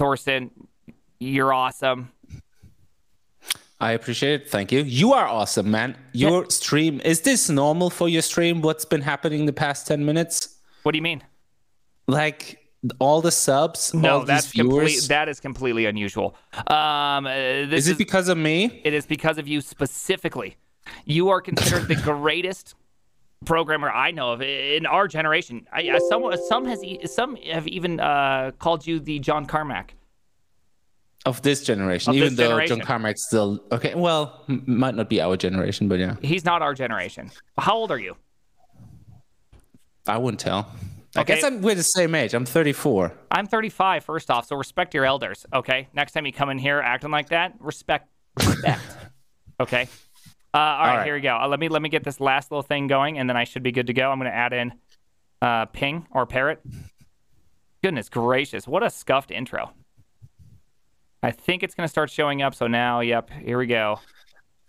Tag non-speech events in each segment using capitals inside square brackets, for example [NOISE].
Thorsten, you're awesome. I appreciate it. Thank you. You are awesome, man. Your yeah. stream is this normal for your stream? What's been happening the past 10 minutes? What do you mean? Like all the subs? No, that's complete. That is completely unusual. Um, uh, is it is, because of me? It is because of you specifically. You are considered the [LAUGHS] greatest programmer I know of in our generation. I, some some has some have even uh, called you the John Carmack of this generation. Of even this though generation. John Carmack's still okay. Well, m- might not be our generation, but yeah, he's not our generation. How old are you? I wouldn't tell. I okay. guess I'm, we're the same age. I'm 34. I'm 35. First off, so respect your elders. Okay. Next time you come in here acting like that, respect, respect. [LAUGHS] okay. Uh, all, right, all right, here we go. Uh, let me let me get this last little thing going, and then I should be good to go. I'm going to add in uh, ping or parrot. Goodness gracious, what a scuffed intro. I think it's going to start showing up. So now, yep, here we go.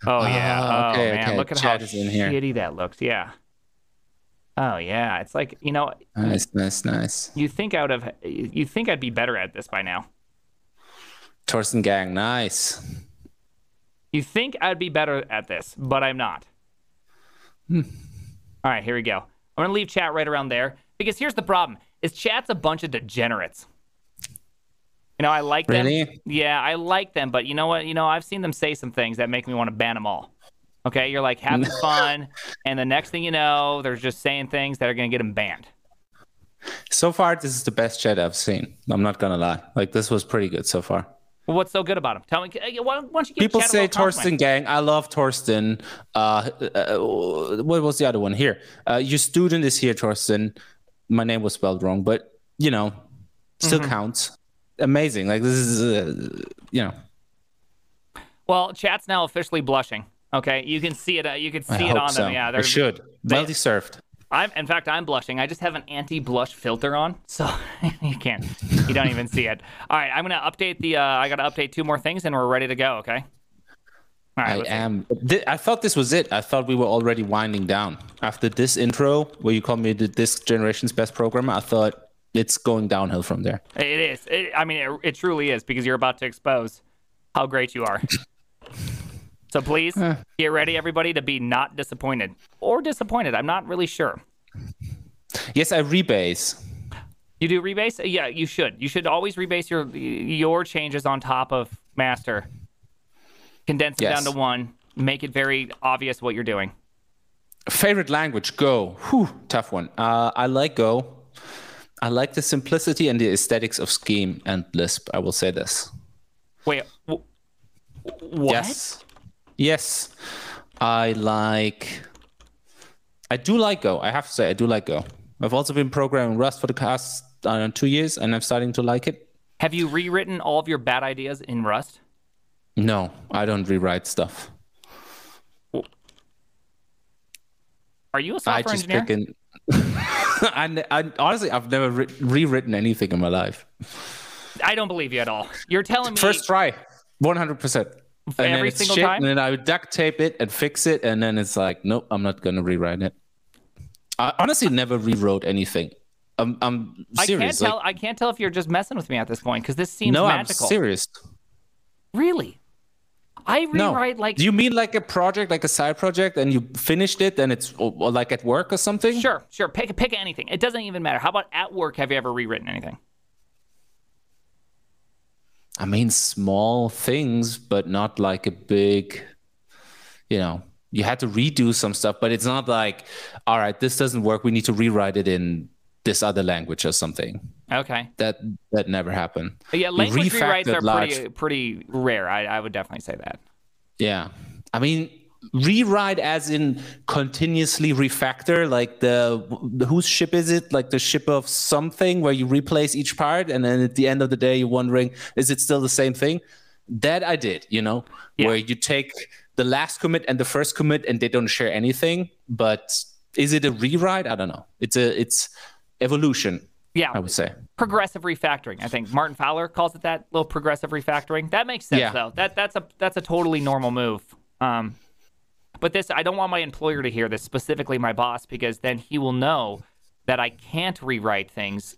Oh yeah. Oh, okay, oh man, okay. look at Chat how shitty that looks. Yeah. Oh yeah, it's like you know. Nice, nice, nice. You think out of you think I'd be better at this by now. Thorsten Gang, nice. You think I'd be better at this, but I'm not. Hmm. All right, here we go. I'm gonna leave chat right around there because here's the problem: is chat's a bunch of degenerates. You know, I like them. really? Yeah, I like them, but you know what? You know, I've seen them say some things that make me want to ban them all. Okay, you're like having [LAUGHS] fun, and the next thing you know, they're just saying things that are gonna get them banned. So far, this is the best chat I've seen. I'm not gonna lie. Like this was pretty good so far. Well, what's so good about him? Tell me. Why don't you People say Thorsten Gang. I love Thorsten. Uh, uh, what was the other one here? Uh, your student is here, Thorsten. My name was spelled wrong, but you know, still mm-hmm. counts. Amazing. Like this is, uh, you know. Well, chat's now officially blushing. Okay, you can see it. Uh, you can see I it on so. them. Yeah, they should. Well deserved. I'm in fact I'm blushing. I just have an anti-blush filter on, so [LAUGHS] you can't. You don't even see it. All right, I'm gonna update the. Uh, I gotta update two more things, and we're ready to go. Okay. All right, I am. Th- I thought this was it. I thought we were already winding down after this intro, where you called me the, this generation's best programmer. I thought it's going downhill from there. It is. It, I mean, it, it truly is because you're about to expose how great you are. [LAUGHS] So please get ready, everybody, to be not disappointed or disappointed. I'm not really sure. Yes, I rebase. You do rebase? Yeah, you should. You should always rebase your your changes on top of master. Condense it yes. down to one. Make it very obvious what you're doing. Favorite language? Go. Whew, tough one. Uh, I like Go. I like the simplicity and the aesthetics of Scheme and Lisp. I will say this. Wait, wh- what? Yes. Yes, I like. I do like Go. I have to say, I do like Go. I've also been programming Rust for the past know, two years, and I'm starting to like it. Have you rewritten all of your bad ideas in Rust? No, I don't rewrite stuff. Are you a software I just engineer? Pick [LAUGHS] I, I, honestly, I've never re- rewritten anything in my life. I don't believe you at all. You're telling me first try, one hundred percent every single shit, time. And then I would duct tape it and fix it, and then it's like, nope, I'm not gonna rewrite it. I honestly never rewrote anything. I'm, I'm serious. I can't tell. I can't tell if you're just messing with me at this point because this seems no, magical. I'm serious. Really? I rewrite no. like. Do you mean like a project, like a side project, and you finished it, and it's or, or like at work or something? Sure, sure. Pick pick anything. It doesn't even matter. How about at work? Have you ever rewritten anything? I mean, small things, but not like a big, you know, you had to redo some stuff, but it's not like, all right, this doesn't work. We need to rewrite it in this other language or something. Okay. That that never happened. Yeah, language rewrites are large... pretty pretty rare. I, I would definitely say that. Yeah. I mean, rewrite as in continuously refactor like the, the, whose ship is it? Like the ship of something where you replace each part and then at the end of the day you're wondering is it still the same thing? That i did you know yeah. where you take the last commit and the first commit and they don't share anything but is it a rewrite? I don't know. It's a it's evolution yeah. I would say. Progressive refactoring i think. Martin fowler calls it that little progressive refactoring. That makes sense yeah. though. That that's a that's a totally normal move. Um but this, I don't want my employer to hear this, specifically my boss, because then he will know that I can't rewrite things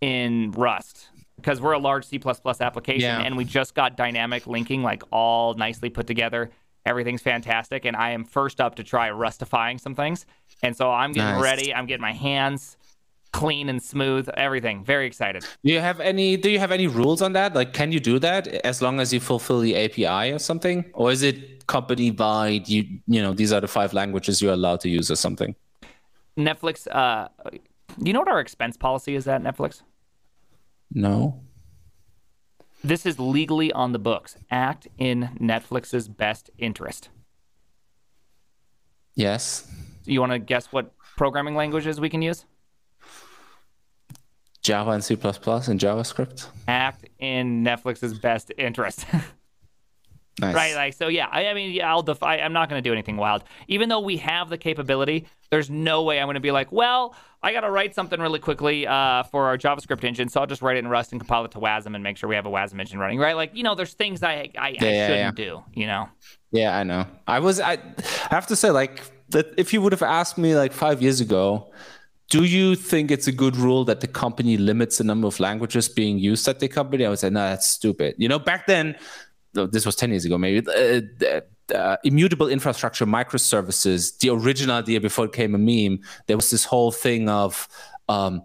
in Rust because we're a large C++ application Yeah. and we just got dynamic linking like all nicely put together. Everything's fantastic, and I am first up to try rustifying some things. And so I'm getting Nice. ready. I'm getting my hands clean and smooth. Everything. Very excited. Do you have any? Do you have any rules on that? Like, can you do that as long as you fulfill the API or something, or is it company wide? You you know these are the five languages you're allowed to use or something. Netflix. Uh, you know what our expense policy is at Netflix? No. This is legally on the books. Act in Netflix's best interest. Yes. You want to guess what programming languages we can use? Java and C++ and JavaScript. Act in Netflix's best interest. [LAUGHS] Nice. right like so yeah i, I mean yeah i'll defy i'm not going to do anything wild even though we have the capability there's no way i'm going to be like well i got to write something really quickly uh, for our javascript engine so i'll just write it in rust and compile it to wasm and make sure we have a wasm engine running right like you know there's things i i, I yeah, shouldn't do you know Yeah, I know. I was. I have to say, like, that if you would have asked me like five years ago, do you think it's a good rule that the company limits the number of languages being used at the company? I would say, no, that's stupid. You know, back then, this was ten years ago, maybe. Uh, uh, immutable infrastructure, microservices. The original idea before it came a meme, there was this whole thing of. Um,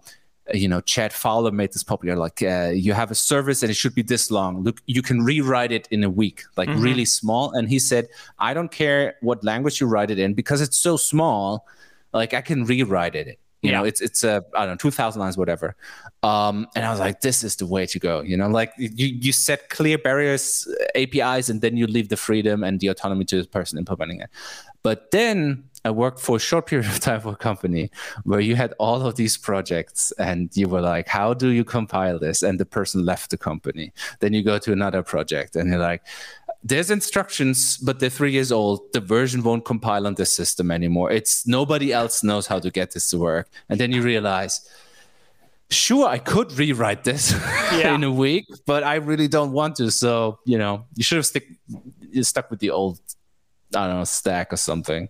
you know, Chad Fowler made this popular. Like, uh, you have a service and it should be this long. Look, you can rewrite it in a week, like really small. And he said, I don't care what language you write it in because it's so small. Like, I can rewrite it. You know, it's it's a i don't know, two thousand lines, whatever. Um, and I was like, this is the way to go. You know, like you you set clear barriers, uh, APIs, and then you leave the freedom and the autonomy to the person implementing it. But then I worked for a short [LAUGHS] period of time for a company where you had all of these projects and you were like, how do you compile this? And the person left the company. Then you go to another project and you're like, there's instructions, but they're three years old. The version won't compile on this system anymore. It's nobody else knows how to get this to work. And then you realize, sure, I could rewrite this [LAUGHS] Yeah. in a week, but I really don't want to. So, you know, you should have stick you stuck with the old, I don't know, stack or something.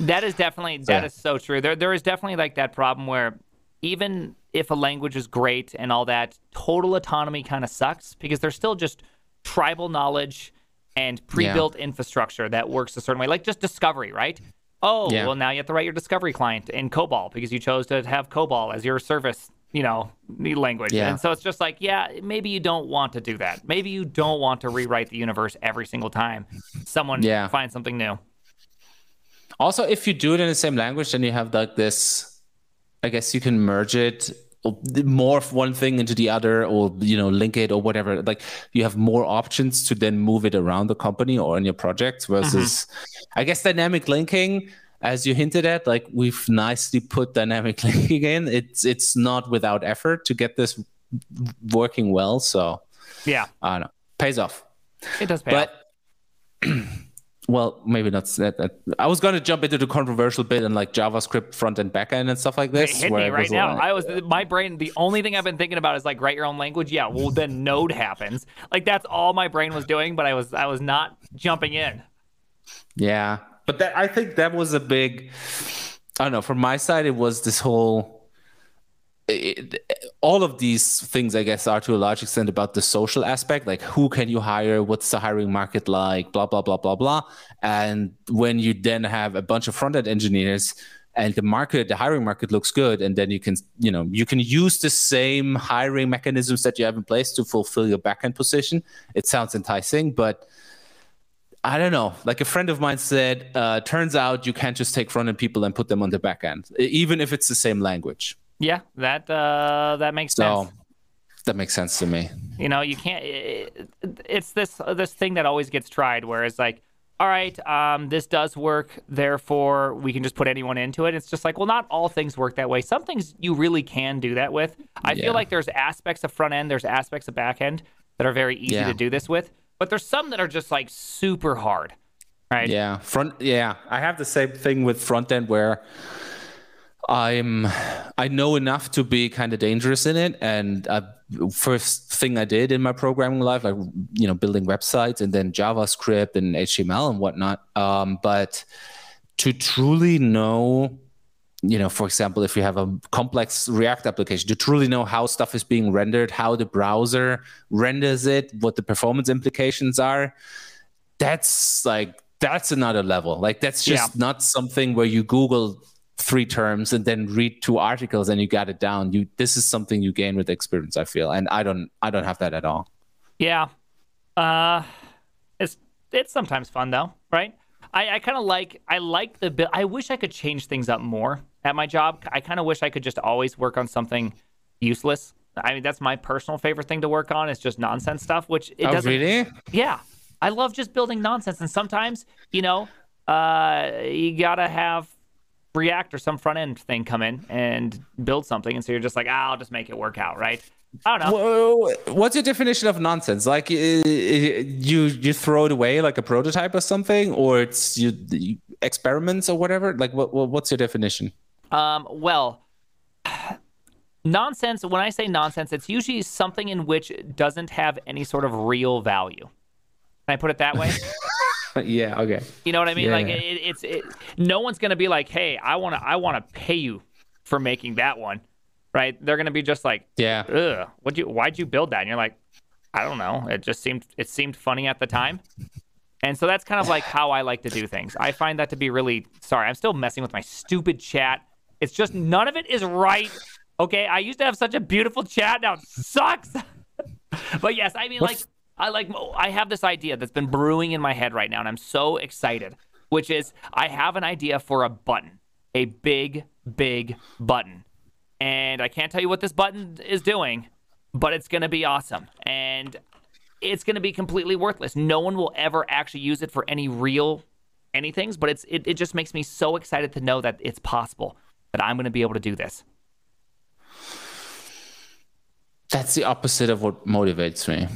That is definitely that Yeah. is so true. There there is definitely like that problem where even if a language is great and all that, total autonomy kind of sucks because there's still just tribal knowledge and pre-built infrastructure that works a certain way. Like just discovery, right? Oh, Yeah. well now you have to write your discovery client in COBOL because you chose to have COBOL as your service, you know, language. Yeah. And so it's just like, yeah, maybe you don't want to do that. Maybe you don't want to rewrite the universe every single time someone Yeah. finds something new. Also, if you do it in the same language, then you have like this. I guess you can merge it, morph one thing into the other, or you know, link it or whatever. Like you have more options to then move it around the company or in your project. Versus, mm-hmm. I guess dynamic linking, as you hinted at, like we've nicely put dynamic [LAUGHS] linking in. It's it's not without effort to get this working well. So Yeah, I don't know, pays off. it does pay off. [CLEARS THROAT] Well, maybe not. That, that- I was going to jump into the controversial bit and like JavaScript front and back end and stuff like this. hit where me right now. like- I was my brain. The only thing I've been thinking about is like write your own language. Yeah, well then Node happens. Like that's all my brain was doing, but I was I was not jumping in. yeah, but that I think that was a big. I don't know. From my side, it was this whole. It, all of these things, I guess, are to a large extent about the social aspect, like who can you hire, what's the hiring market like, blah blah blah blah blah. And when you then have a bunch of front end engineers, and the market, the hiring market looks good, and then you can, you know, you can use the same hiring mechanisms that you have in place to fulfill your backend position. It sounds enticing, but I don't know. Like a friend of mine said, uh, turns out you can't just take front end people and put them on the back end, even if it's the same language. Yeah, that uh, that makes So sense. that makes sense to me. You know, you can't. It, it's this this thing that always gets tried, where it's like, all right, um, this does work, therefore we can just put anyone into it. It's just like, well, not all things work that way. Some things you really can do that with. I Yeah. feel like there's aspects of front end, there's aspects of back end that are very easy Yeah. to do this with, but there's some that are just like super hard, right? Yeah, front. Yeah, I have the same thing with front end where I'm I know enough to be kind of dangerous in it, and uh, first thing I did in my programming life, like you know, building websites and then JavaScript and HTML and whatnot. Um, but to truly know you know, for example, if you have a complex React application, to truly know how stuff is being rendered, how the browser renders it, what the performance implications are, that's like that's another level. Like that's just yeah. not something where you Google three terms and then read two articles and you got it down. You this is something you gain with experience, I feel. And I don't I don't have that at all. Yeah. Uh it's it's sometimes fun though, right? I, I kind of like I like the bit. I wish I could change things up more at my job. I kind of wish I could just always work on something useless. I mean, that's my personal favorite thing to work on. It's just nonsense stuff, which it oh, doesn't. Really? Yeah, I love just building nonsense. And sometimes, you know, uh, you gotta have React or some front end thing come in and build something, and so you're just like, ah, I'll just make it work out, right? I don't know. What's your definition of nonsense? Like you you throw it away like a prototype or something, or it's you, experiments or whatever. Like what what's your definition? Um, well, nonsense. When I say nonsense, it's usually something in which doesn't have any sort of real value. Can I put it that way? [LAUGHS] [LAUGHS] yeah. Okay. You know what I mean? Yeah. Like it, it's it, no one's gonna be like, hey, I want to I want to pay you for making that one right? They're gonna be just like, yeah, ugh, what you? Why'd you build that? And you're like, I don't know. It just seemed it seemed funny at the time. And so that's kind of like how I like to do things. I find that to be really sorry. I'm still messing with my stupid chat. It's just none of it is right. Okay, I used to have such a beautiful chat. Now it sucks. [LAUGHS] but yes, I mean, What's... like I like I have this idea that's been brewing in my head right now, and I'm so excited. Which is, I have an idea for a button, a big, big button and I can't tell you what this button is doing, but it's to be awesome. And it's to be completely worthless. No one will ever actually use it for any real anythings, but it's it, it just makes me so excited to know that it's possible that I'm to be able to do this. That's the opposite of what motivates me.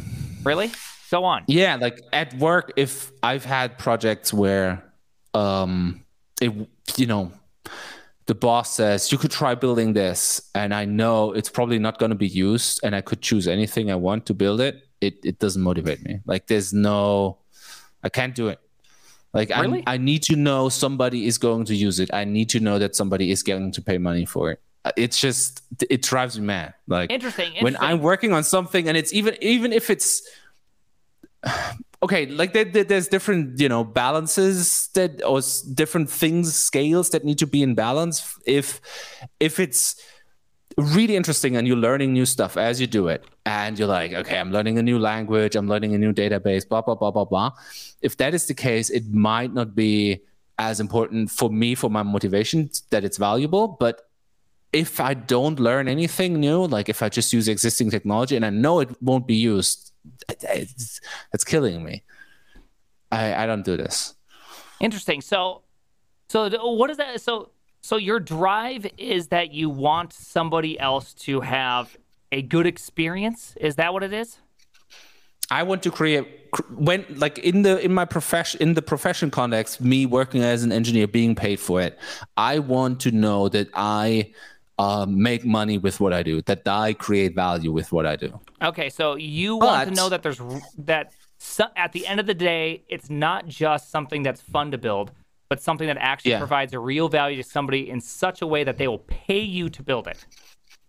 Really? Go on. Yeah, like at work if I've had projects where um it you know the boss says you could try building this and i know it's probably not going to be used and i could choose anything i want to build it it, it doesn't motivate me like there's no i can't do it like really? I, I need to know somebody is going to use it i need to know that somebody is going to pay money for it it's just it drives me mad. Like interesting, interesting. when i'm working on something and it's even even if it's [SIGHS] okay like there, there, there's different you know balances that or different things scales that need to be in balance. If if it's really interesting and you're learning new stuff as you do it and you're like okay i'm learning a new language i'm learning a new database blah blah blah blah blah. If that is the case it might not be as important for me for my motivation that it's valuable but if i don't learn anything new like if i just use existing technology and i know it won't be used it's, it's killing me. I I don't do this. Interesting. So, so what is that? So, so your drive is that you want somebody else to have a good experience. Is that what it is? I want to create when like in the in my profession in the profession context, me working as an engineer, being paid for it. I want to know that I uh, make money with what I do, that I create value with what I do. Okay, so you but, want to know that there's that so, at the end of the day, it's not just something that's fun to build, but something that actually yeah. provides a real value to somebody in such a way that they will pay you to build it.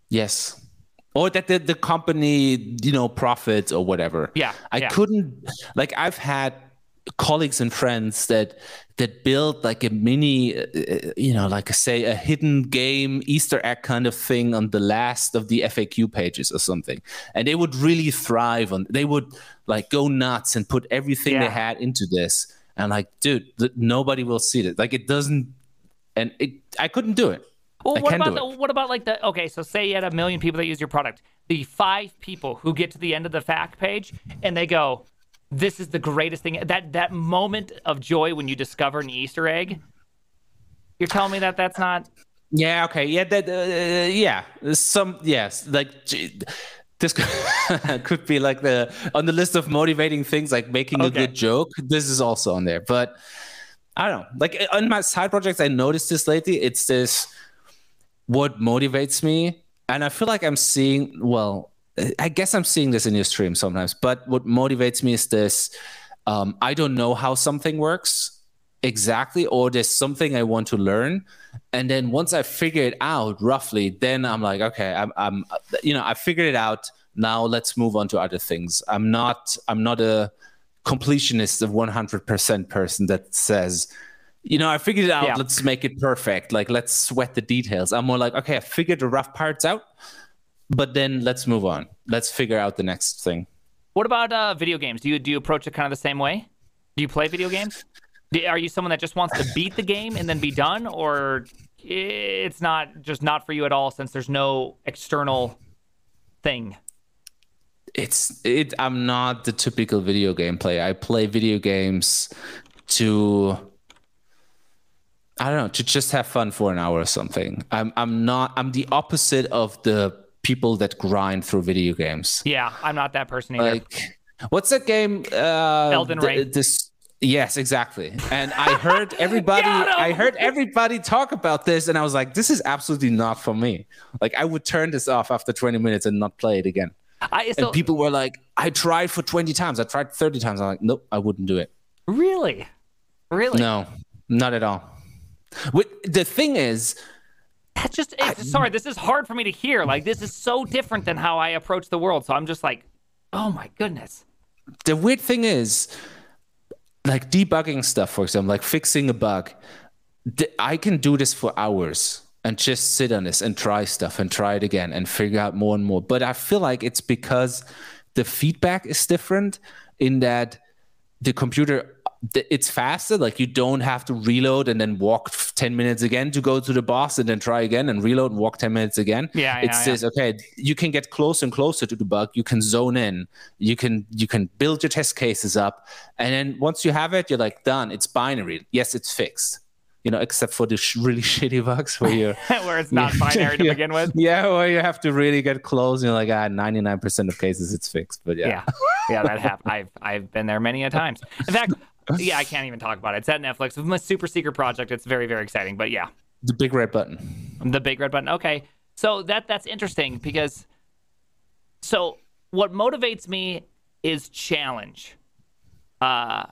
Yes. Or that the, the company, you know, profits or whatever. Yeah. I yeah. couldn't like I've had colleagues and friends that that build like a mini uh, uh you know like say a hidden game easter egg kind of thing on the last of the faq pages or something and they would really thrive on they would like go nuts and put everything yeah. they had into this and like dude nobody will see it like it doesn't and it i couldn't do it well, what about the, what about like the okay? So say you had a million people that use your product. The five people who get to the end of the FAQ page and they go, this is the greatest thing. That that moment of joy when you discover an Easter egg. You're telling me that that's not. Yeah. Okay. Yeah. That. Uh, yeah. Some. Yes. Like. This [LAUGHS] could be like the on the list of motivating things, like making okay. a good joke. This is also on there, but I don't know. Like on my side projects, I noticed this lately. It's this what motivates me, and I feel like I'm seeing. Well, I guess I'm seeing this in your stream sometimes, but what motivates me is this um, I don't know how something works. exactly or there's something i want to learn. And then once i figure it out roughly then i'm like okay i'm, I'm you know i figured it out. Now let's move on to other things. I'm not i'm not a completionist of 100% person that says you know i figured it out Yeah. let's make it perfect. Like let's sweat the details. I'm more like okay i figured the rough parts out but then let's move on let's figure out the next thing What about uh, video games? Do you do you approach it kind of the same way? Do you play video games? Do, are you someone that just wants to beat the game and then be done, or it's not just not for you at all since there's no external thing? it's it i'm not the typical video game player i play video games to i don't know to just have fun for an hour or something i'm i'm not i'm the opposite of the people that grind through video games Yeah, I'm not that person either. like what's that game uh Elden th- Ring. this yes exactly and i heard [LAUGHS] everybody i heard everybody talk about this and i was like this is absolutely not for me like i would turn this off after 20 minutes and not play it again I so, and people were like, I tried for 20 times. I tried 30 times. I'm like, nope, I wouldn't do it. really, really. No, not at all. With, the thing is, That's just it's, sorry. This is hard for me to hear. Like this is so different than how I approach the world. So I'm just like, oh my goodness. the weird thing is, like debugging stuff, for example, like fixing a bug, I can do this for hours and just sit on this and try stuff and try it again and figure out more and more. But I feel like it's because the feedback is different in that the computer th- it's faster. Like you don't have to reload and then walk f- 10 minutes again to go to the boss and then try again and reload and walk 10 minutes again. Yeah, it yeah, says okay you can get closer and closer to the bug. You can zone in. You can you can build your test cases up. And then once you have it you're like done. It's binary. Yes it's fixed. You know except for the sh- really [LAUGHS] shitty bugs where you're [LAUGHS] Where it's not binary to [LAUGHS] Yeah. begin with. yeah where you have to really get close. You're like ah 99% of cases it's fixed but yeah, Yeah, yeah, that happened. I've I've been there many a times. In fact, yeah, I can't even talk about it. It's at Netflix. It's my super secret project. It's very very exciting. But yeah, the big red button the big red button. Okay, so that that's interesting because so what motivates me is challenge. Uh,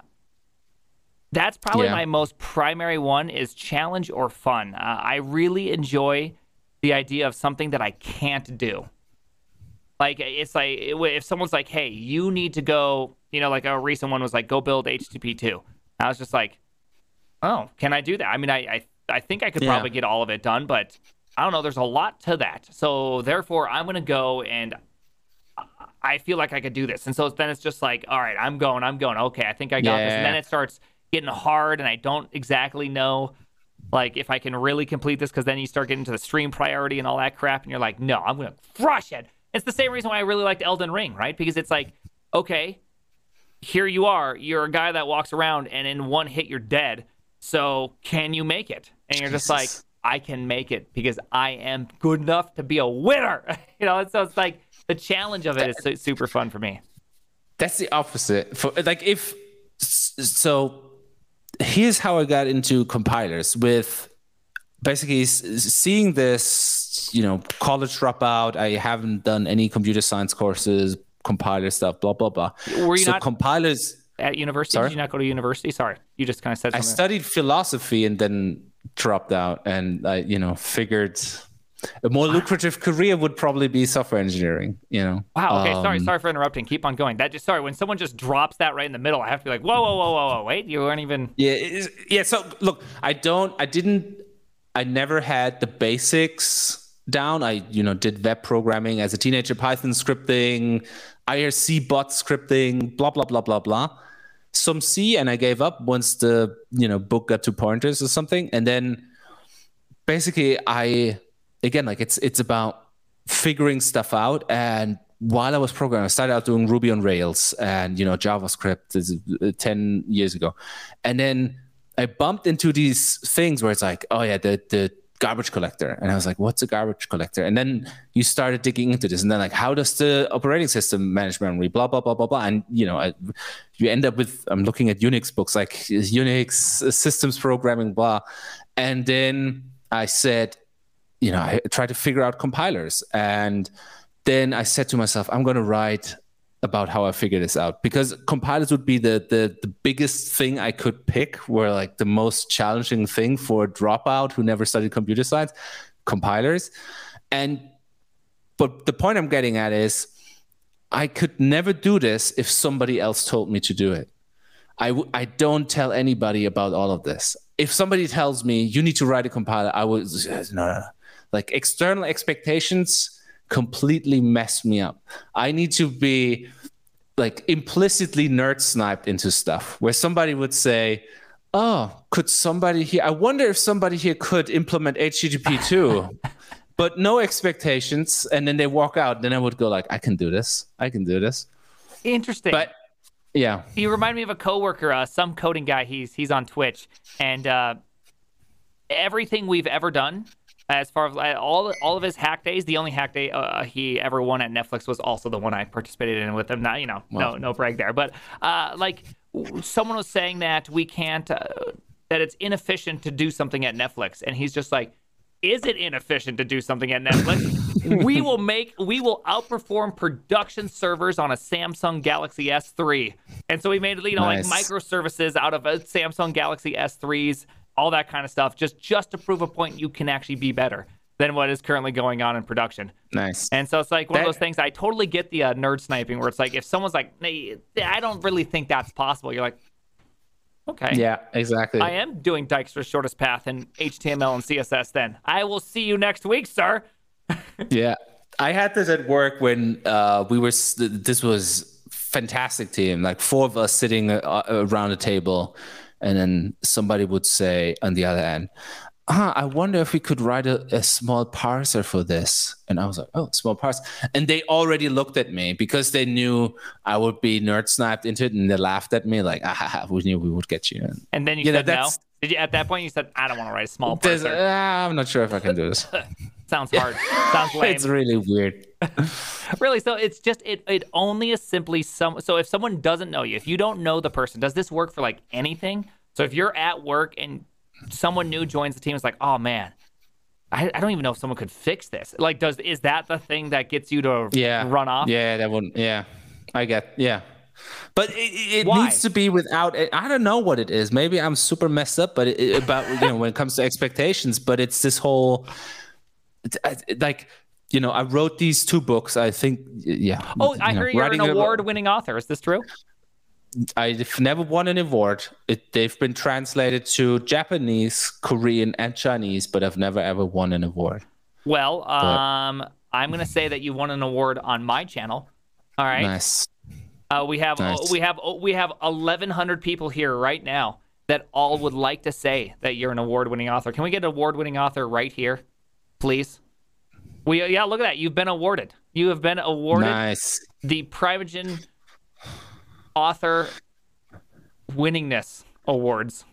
that's probably Yeah. my most primary one is challenge or fun. Uh, I really enjoy the idea of something that I can't do. Like it's like if someone's like, "Hey, you need to go," you know, like a recent one was like, "Go build HTTP 2." I was just like, "Oh, can I do that?" I mean, I I, I think I could Yeah. probably get all of it done, but I don't know. There's a lot to that, so therefore, I'm gonna go and I feel like I could do this. And so then it's just like, all right, I'm going, I'm going. Okay, I think I got this. And then it starts getting hard, and I don't exactly know, like, if I can really complete this, because then you start getting to the stream priority and all that crap, and you're like, no, I'm gonna crush it. It's the same reason why I really liked Elden Ring, right? Because it's like, okay, here you are, you're a guy that walks around, and in one hit you're dead. So can you make it? And you're just like, I can make it because I am good enough to be a winner. [LAUGHS] you know, so it's like the challenge of it is su- super fun for me. that's the opposite for like if so here's how i got into compilers with basically seeing this you know college dropout i haven't done any computer science courses compiler stuff blah blah blah Were you so not compilers at university? Sorry? Did you not go to university? Sorry, you just kind of said i studied philosophy and then dropped out and i you know figured a more lucrative career would probably be software engineering you know wow. Okay. sorry. Um, Sorry for interrupting. Keep on going. That just sorry. When someone just drops that right in the middle, I have to be like, whoa, whoa, whoa, whoa, whoa. Wait, you weren't even. Yeah, yeah. So look, I don't, I didn't, I never had the basics down. I, you know, did web programming as a teenager, Python scripting, IRC bot scripting, blah blah blah blah blah. Some C, and I gave up once the you know book got to pointers or something, and then basically I again like it's it's about figuring stuff out and while I was programming, I started out doing Ruby on Rails and you know JavaScript uh, ten years ago, and then I bumped into these things where it's like, oh yeah, the the garbage collector, and I was like, what's a garbage collector? And then you started digging into this, and then like, how does the operating system manage memory? Blah blah blah blah blah, and you know, I, you end up with I'm looking at Unix books like Unix systems programming, blah, and then I said, you know, I tried to figure out compilers. And then I said to myself, I'm going to write about how I figure this out because compilers would be the, the the biggest thing I could pick, were like the most challenging thing for a dropout who never studied computer science, compilers. And but the point I'm getting at is I could never do this if somebody else told me to do it. I w- I don't tell anybody about all of this. If somebody tells me you need to write a compiler, I would no, no, no. like external expectations completely mess me up. I need to be like implicitly nerd sniped into stuff where somebody would say, "Oh, could somebody here? I wonder if somebody here could implement HTTP [LAUGHS] two." but no expectations, and then they walk out. Then I would go like, "I can do this. I can do this." Interesting. But yeah. You remind me of a coworker, uh, some coding guy. He's he's on Twitch, and uh, everything we've ever done, as far as uh, all all of his hack days, the only hack day uh, he ever won at Netflix was also the one I participated in with him. Not you know, no no brag there, but uh, like someone was saying that we can't, uh, that it's inefficient to do something at Netflix, and he's just like, is it inefficient to do something at Netflix? [LAUGHS] we will make we will outperform production servers on a Samsung Galaxy S3. And so we made you know nice. like microservices out of a Samsung Galaxy S3s, all that kind of stuff, just just to prove a point you can actually be better than what is currently going on in production. Nice. And so it's like one that, of those things. I totally get the uh, nerd sniping, where it's like if someone's like, hey, I don't really think that's possible. You're like, Okay. Yeah, exactly. I am doing Dijkstra's shortest path in HTML and CSS then. I will see you next week, sir. [LAUGHS] yeah. I had this at work when uh, we were, this was fantastic team, like four of us sitting uh, around a table. And then somebody would say on the other end, ah, I wonder if we could write a, a, small parser for this. And I was like, oh, small parser. And they already looked at me because they knew I would be nerd sniped into it. And they laughed at me like, ah, we knew we would get you. And, and then you said no? Did you, at that point, you said, I don't want to write a small parser. Uh, I'm not sure if I can do this. [LAUGHS] Sounds hard. Sounds [LAUGHS] lame. it's really weird. [LAUGHS] really, so it's just it. It only is simply some. So if someone doesn't know you, if you don't know the person, does this work for like anything? So if you're at work and someone new joins the team, it's like, oh man, I, I, don't even know if someone could fix this. Like, does is that the thing that gets you to yeah. run off? Yeah, that wouldn't. Yeah, I get. Yeah, but it, it needs to be without. I don't know what it is. Maybe I'm super messed up, but it, about you know when it comes to expectations. But it's this whole like you know I wrote these two books. I think yeah. Oh, I hear you're an award-winning author. Is this true? I've never won an award. It, they've been translated to Japanese, Korean, and Chinese, but I've never ever won an award. Well, um, but, I'm gonna say that you won an award on my channel. All right. Nice. Uh, we have nice. we have we have 1,100 people here right now that all would like to say that you're an award-winning author. Can we get an award-winning author right here, please? We yeah, look at that. You've been awarded. You have been awarded nice. the Primeagen author winningness awards.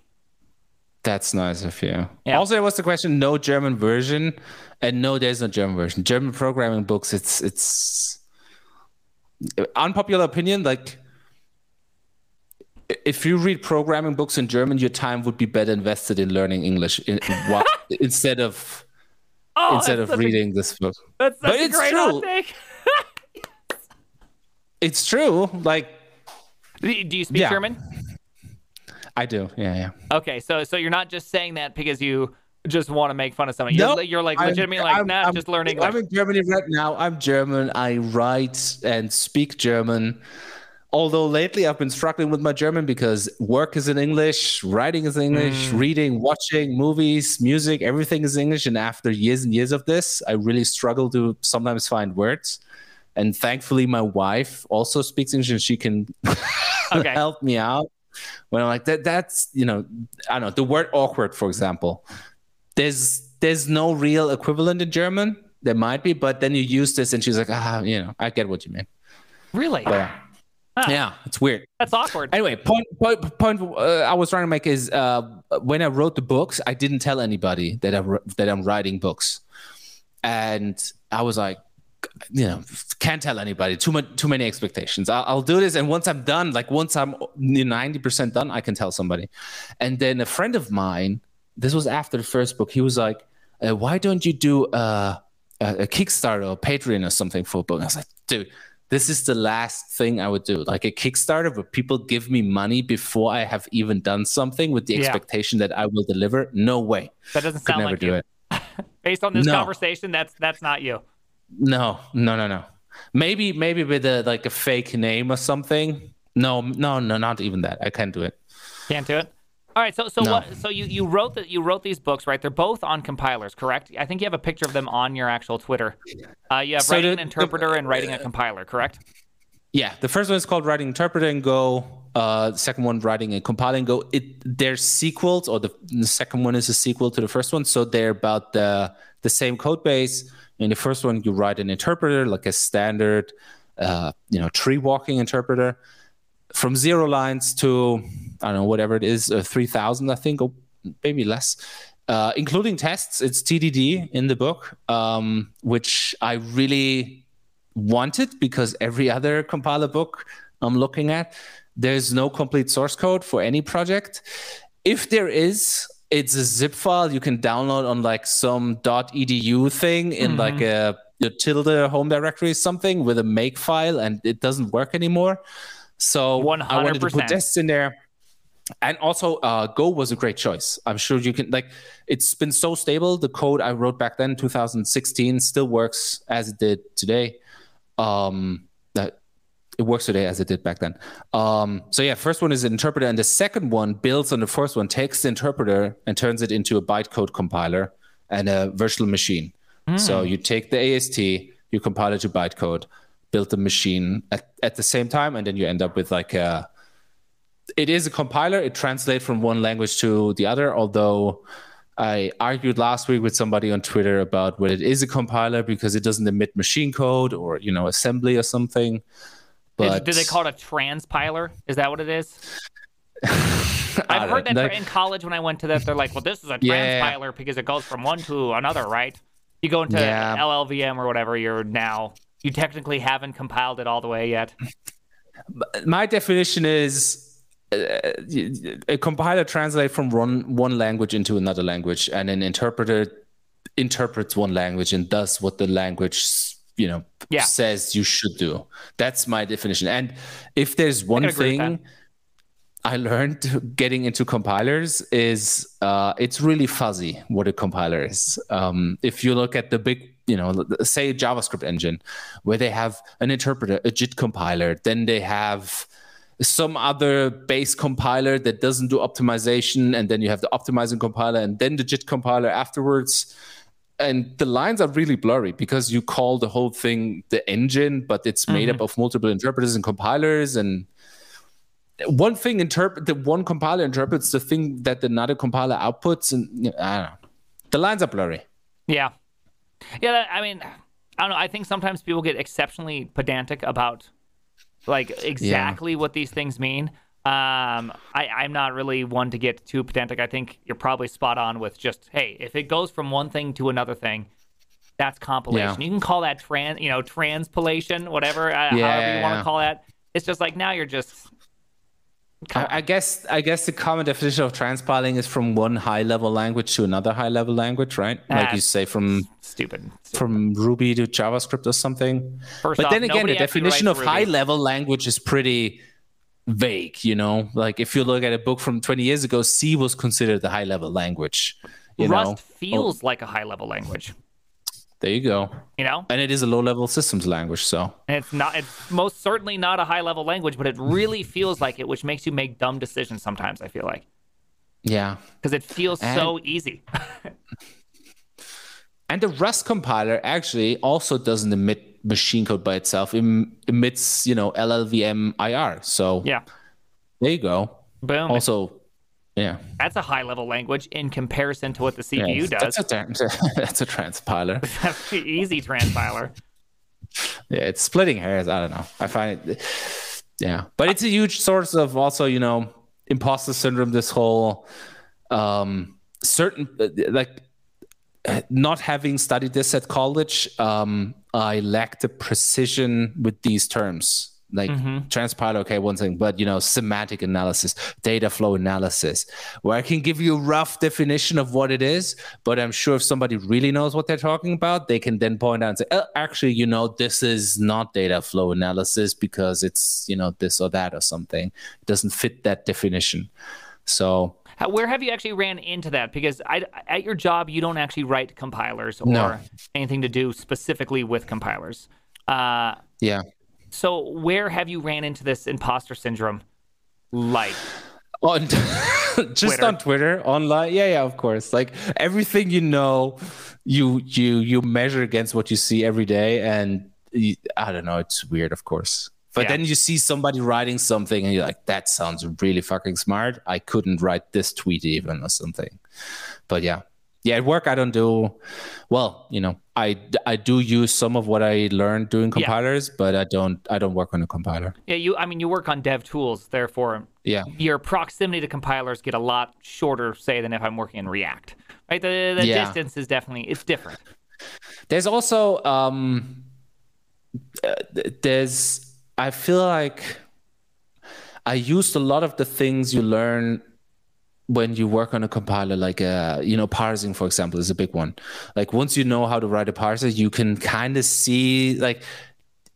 That's nice of you. Yeah. Also, there was the question: no German version, and no, there's no German version. German programming books. It's it's unpopular opinion. Like, if you read programming books in German, your time would be better invested in learning English in, in, [LAUGHS] instead of oh, instead of reading a, this book. That's but it's true. [LAUGHS] it's true. Like do you speak yeah. German? I do. Yeah, yeah. Okay, so so you're not just saying that because you just want to make fun of someone. You're, you're like legitimately I'm, like, I'm, nah, I'm, just learning I'm in Germany right now. I'm German. I write and speak German. Although lately I've been struggling with my German because work is in English, writing is English, mm. reading, watching movies, music, everything is English. And after years and years of this, I really struggle to sometimes find words and thankfully my wife also speaks english and she can [LAUGHS] okay. help me out when i'm like that that's you know i don't know the word awkward for example there's there's no real equivalent in german there might be but then you use this and she's like ah you know i get what you mean really but, huh. [LAUGHS] yeah it's weird. That's awkward. Anyway point point, point uh, i was trying to make is uh, when i wrote the books i didn't tell anybody that i that i'm writing books. And i was like you know can't tell anybody. Too much too many expectations. I'll, I'll, do this and once i'm done like once i'm 90% done i can tell somebody. And then a friend of mine this was after the first book he was like uh, why don't you do a, a, a kickstarter or patreon or something for a book? And i was like dude this is the last thing I would do. Like a Kickstarter where people give me money before I have even done something with the Yeah. expectation that I will deliver. No way. That doesn't Could sound never like do you. it. [LAUGHS] Based on this No. conversation, that's that's not you. No, no, no, no. Maybe, maybe with a like a fake name or something. No, no, no, not even that. I can't do it. Can't do it. All right, so so No. what? So you you wrote that you wrote these books, right? They're both on compilers, correct? I think you have a picture of them on your actual Twitter. Uh, you have So writing the- an the- interpreter and writing a compiler, correct? Yeah, the first one is called Writing Interpreter in Go. Uh, the second one, Writing and Compiling Go. It they're sequels, or the, the second one is a sequel to the first one, so they're about the the same code base. In the first one, you write an interpreter like a standard, uh, you know, tree walking interpreter, from zero lines to I don't know whatever it is, uh, three thousand, I think, or maybe less. Uh, including tests, it's TDD in the book, um, which I really wanted because every other compiler book I'm looking at, there's no complete source code for any project. If there is, it's a zip file you can download on like some .edu thing in like a, a tilde home directory or something with a make file, and it doesn't work anymore. So I wanted to put tests in there. And also, uh, Go was a great choice. I'm sure you can like. It's been so stable. The code I wrote back then, 2016, still works as it did today. Um, that it works today as it did back then. Um, so yeah, first one is an interpreter, and the second one builds on the first one, takes the interpreter and turns it into a bytecode compiler and a virtual machine. So you take the AST, you compile it to bytecode, build the machine at, at the same time, and then you end up with like a. It is a compiler. It translates from one language to the other. Although I argued last week with somebody on Twitter about whether it is a compiler because it doesn't emit machine code or you know assembly or something. But do they call it a transpiler? Is that what it is? [LAUGHS] I've heard that like- in college when I went to that. They're like, well, this is a Yeah. transpiler because it goes from one to another, right? You go into Yeah. LLVM or whatever, you're now, you technically haven't compiled it all the way yet. my definition is uh, a compiler translates from one one language into another language, and an interpreter interprets one language and does what the language you know Yeah. says you should do. That's my definition. And if there's one thing I learned getting into compilers is uh, it's really fuzzy what a compiler is. Um, if you look at the big, you know, say a JavaScript engine, where they have an interpreter, a JIT compiler, then they have some other base compiler that doesn't do optimization, and then you have the optimizing compiler, and then the JIT compiler afterwards. And the lines are really blurry because you call the whole thing the engine, but it's made up mm-hmm. of multiple interpreters and compilers and one thing interpret the one compiler interprets the thing that another compiler outputs, and I don't know. The lines are blurry. Yeah. Yeah, that, I mean, I don't know. I think sometimes people get exceptionally pedantic about like exactly what these things mean. Um, I, I'm not really one to get too pedantic. I think you're probably spot on with just, hey, if it goes from one thing to another thing, that's compilation. Yeah. You can call that trans, you know, transpilation, whatever, uh, however you Yeah, want to yeah. call that. It's just like now you're just I, I guess I guess the common definition of transpiling is from one high level language to another high level language, right? like Ah, you say from stupid. from Ruby to JavaScript or something. First but off, then again, the definition of writes high level language is pretty vague. You know, like if you look at a book from 20 years ago, C was considered the high level language. You Rust know, Oh. feels like a high level language, there you go. you know? And it is a low level systems language, so. And it's not it's most certainly not a high level language, but it really [LAUGHS] feels like it, which makes you make dumb decisions sometimes, I feel like. Yeah. Because it feels so easy. [LAUGHS] And the Rust compiler actually also doesn't emit machine code by itself. It emits, you know, LLVM IR. So yeah. there you go. Boom. Also, yeah. That's a high level language in comparison to what the yeah, CPU does. That's a, [LAUGHS] that's a transpiler. [LAUGHS] That's easy transpiler. yeah, it's splitting hairs. I don't know. I find it, yeah, but it's a huge source of also, you know, imposter syndrome. This whole um, certain like not having studied this at college, um, I lack the precision with these terms. Like mm-hmm. transpiler okay one thing but you know semantic analysis data flow analysis where i can give you a rough definition of what it is but i'm sure if somebody really knows what they're talking about they can then point out and say oh, actually you know this is not data flow analysis because it's you know this or that or something it doesn't fit that definition so where have you actually ran into that? Because I, at your job, you don't actually write compilers or no. anything to do specifically with compilers. Uh, yeah. So where have you ran into this imposter syndrome? Like on [LAUGHS] just Twitter. on Twitter, online. Yeah, yeah, of course. Like everything you know, you you you measure against what you see every day, and you, I don't know. It's weird, of course. But yeah. then you see somebody writing something, and you're like, "That sounds really fucking smart." I couldn't write this tweet even or something. But yeah, yeah, at work I don't do well. You know, I I do use some of what I learned doing compilers, yeah. but I don't I don't work on a compiler. Yeah, you. I mean, you work on dev tools, therefore, yeah, your proximity to compilers get a lot shorter, say, than if I'm working in React. Right, the the yeah. distance is definitely it's different. There's also um, uh, there's I feel like I used a lot of the things you learn when you work on a compiler like uh, you know parsing for example is a big one. Like once you know how to write a parser you can kind of see like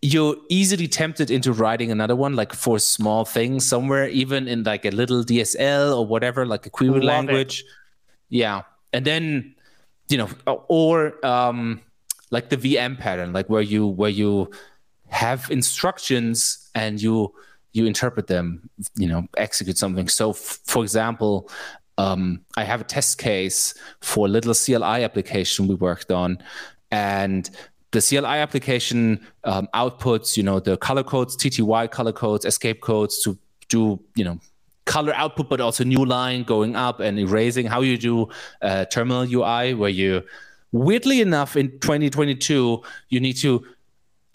you're easily tempted into writing another one like for small things somewhere even in like a little dsl or whatever like a query language it. yeah. And then you know or um like the vm pattern like where you where you have instructions and you you interpret them, you know, execute something. So, f- for example, um, I have a test case for a little CLI application we worked on, and the CLI application um, outputs, you know, the color codes, TTY color codes, escape codes to do, you know, color output, but also new line going up and erasing. How you do uh, terminal UI, where you, weirdly enough, in 2022, you need to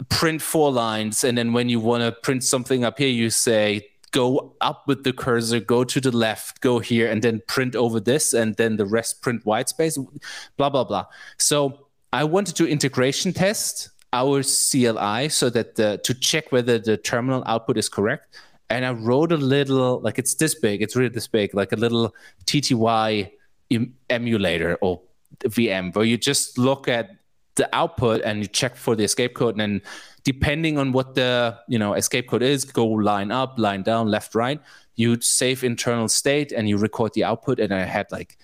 print four lines, and then when you want to print something up here, you say go up with the cursor, go to the left, go here, and then print over this, and then the rest print white space, blah blah blah. So I wanted to integration test our CLI so that the, to check whether the terminal output is correct. And I wrote a little, like it's this big, it's really this big, like a little TTY em- emulator or VM, where you just look at the output and you check for the escape code. And then depending on what the you know escape code is go line up line down left right you save internal state and you record the output. And i had like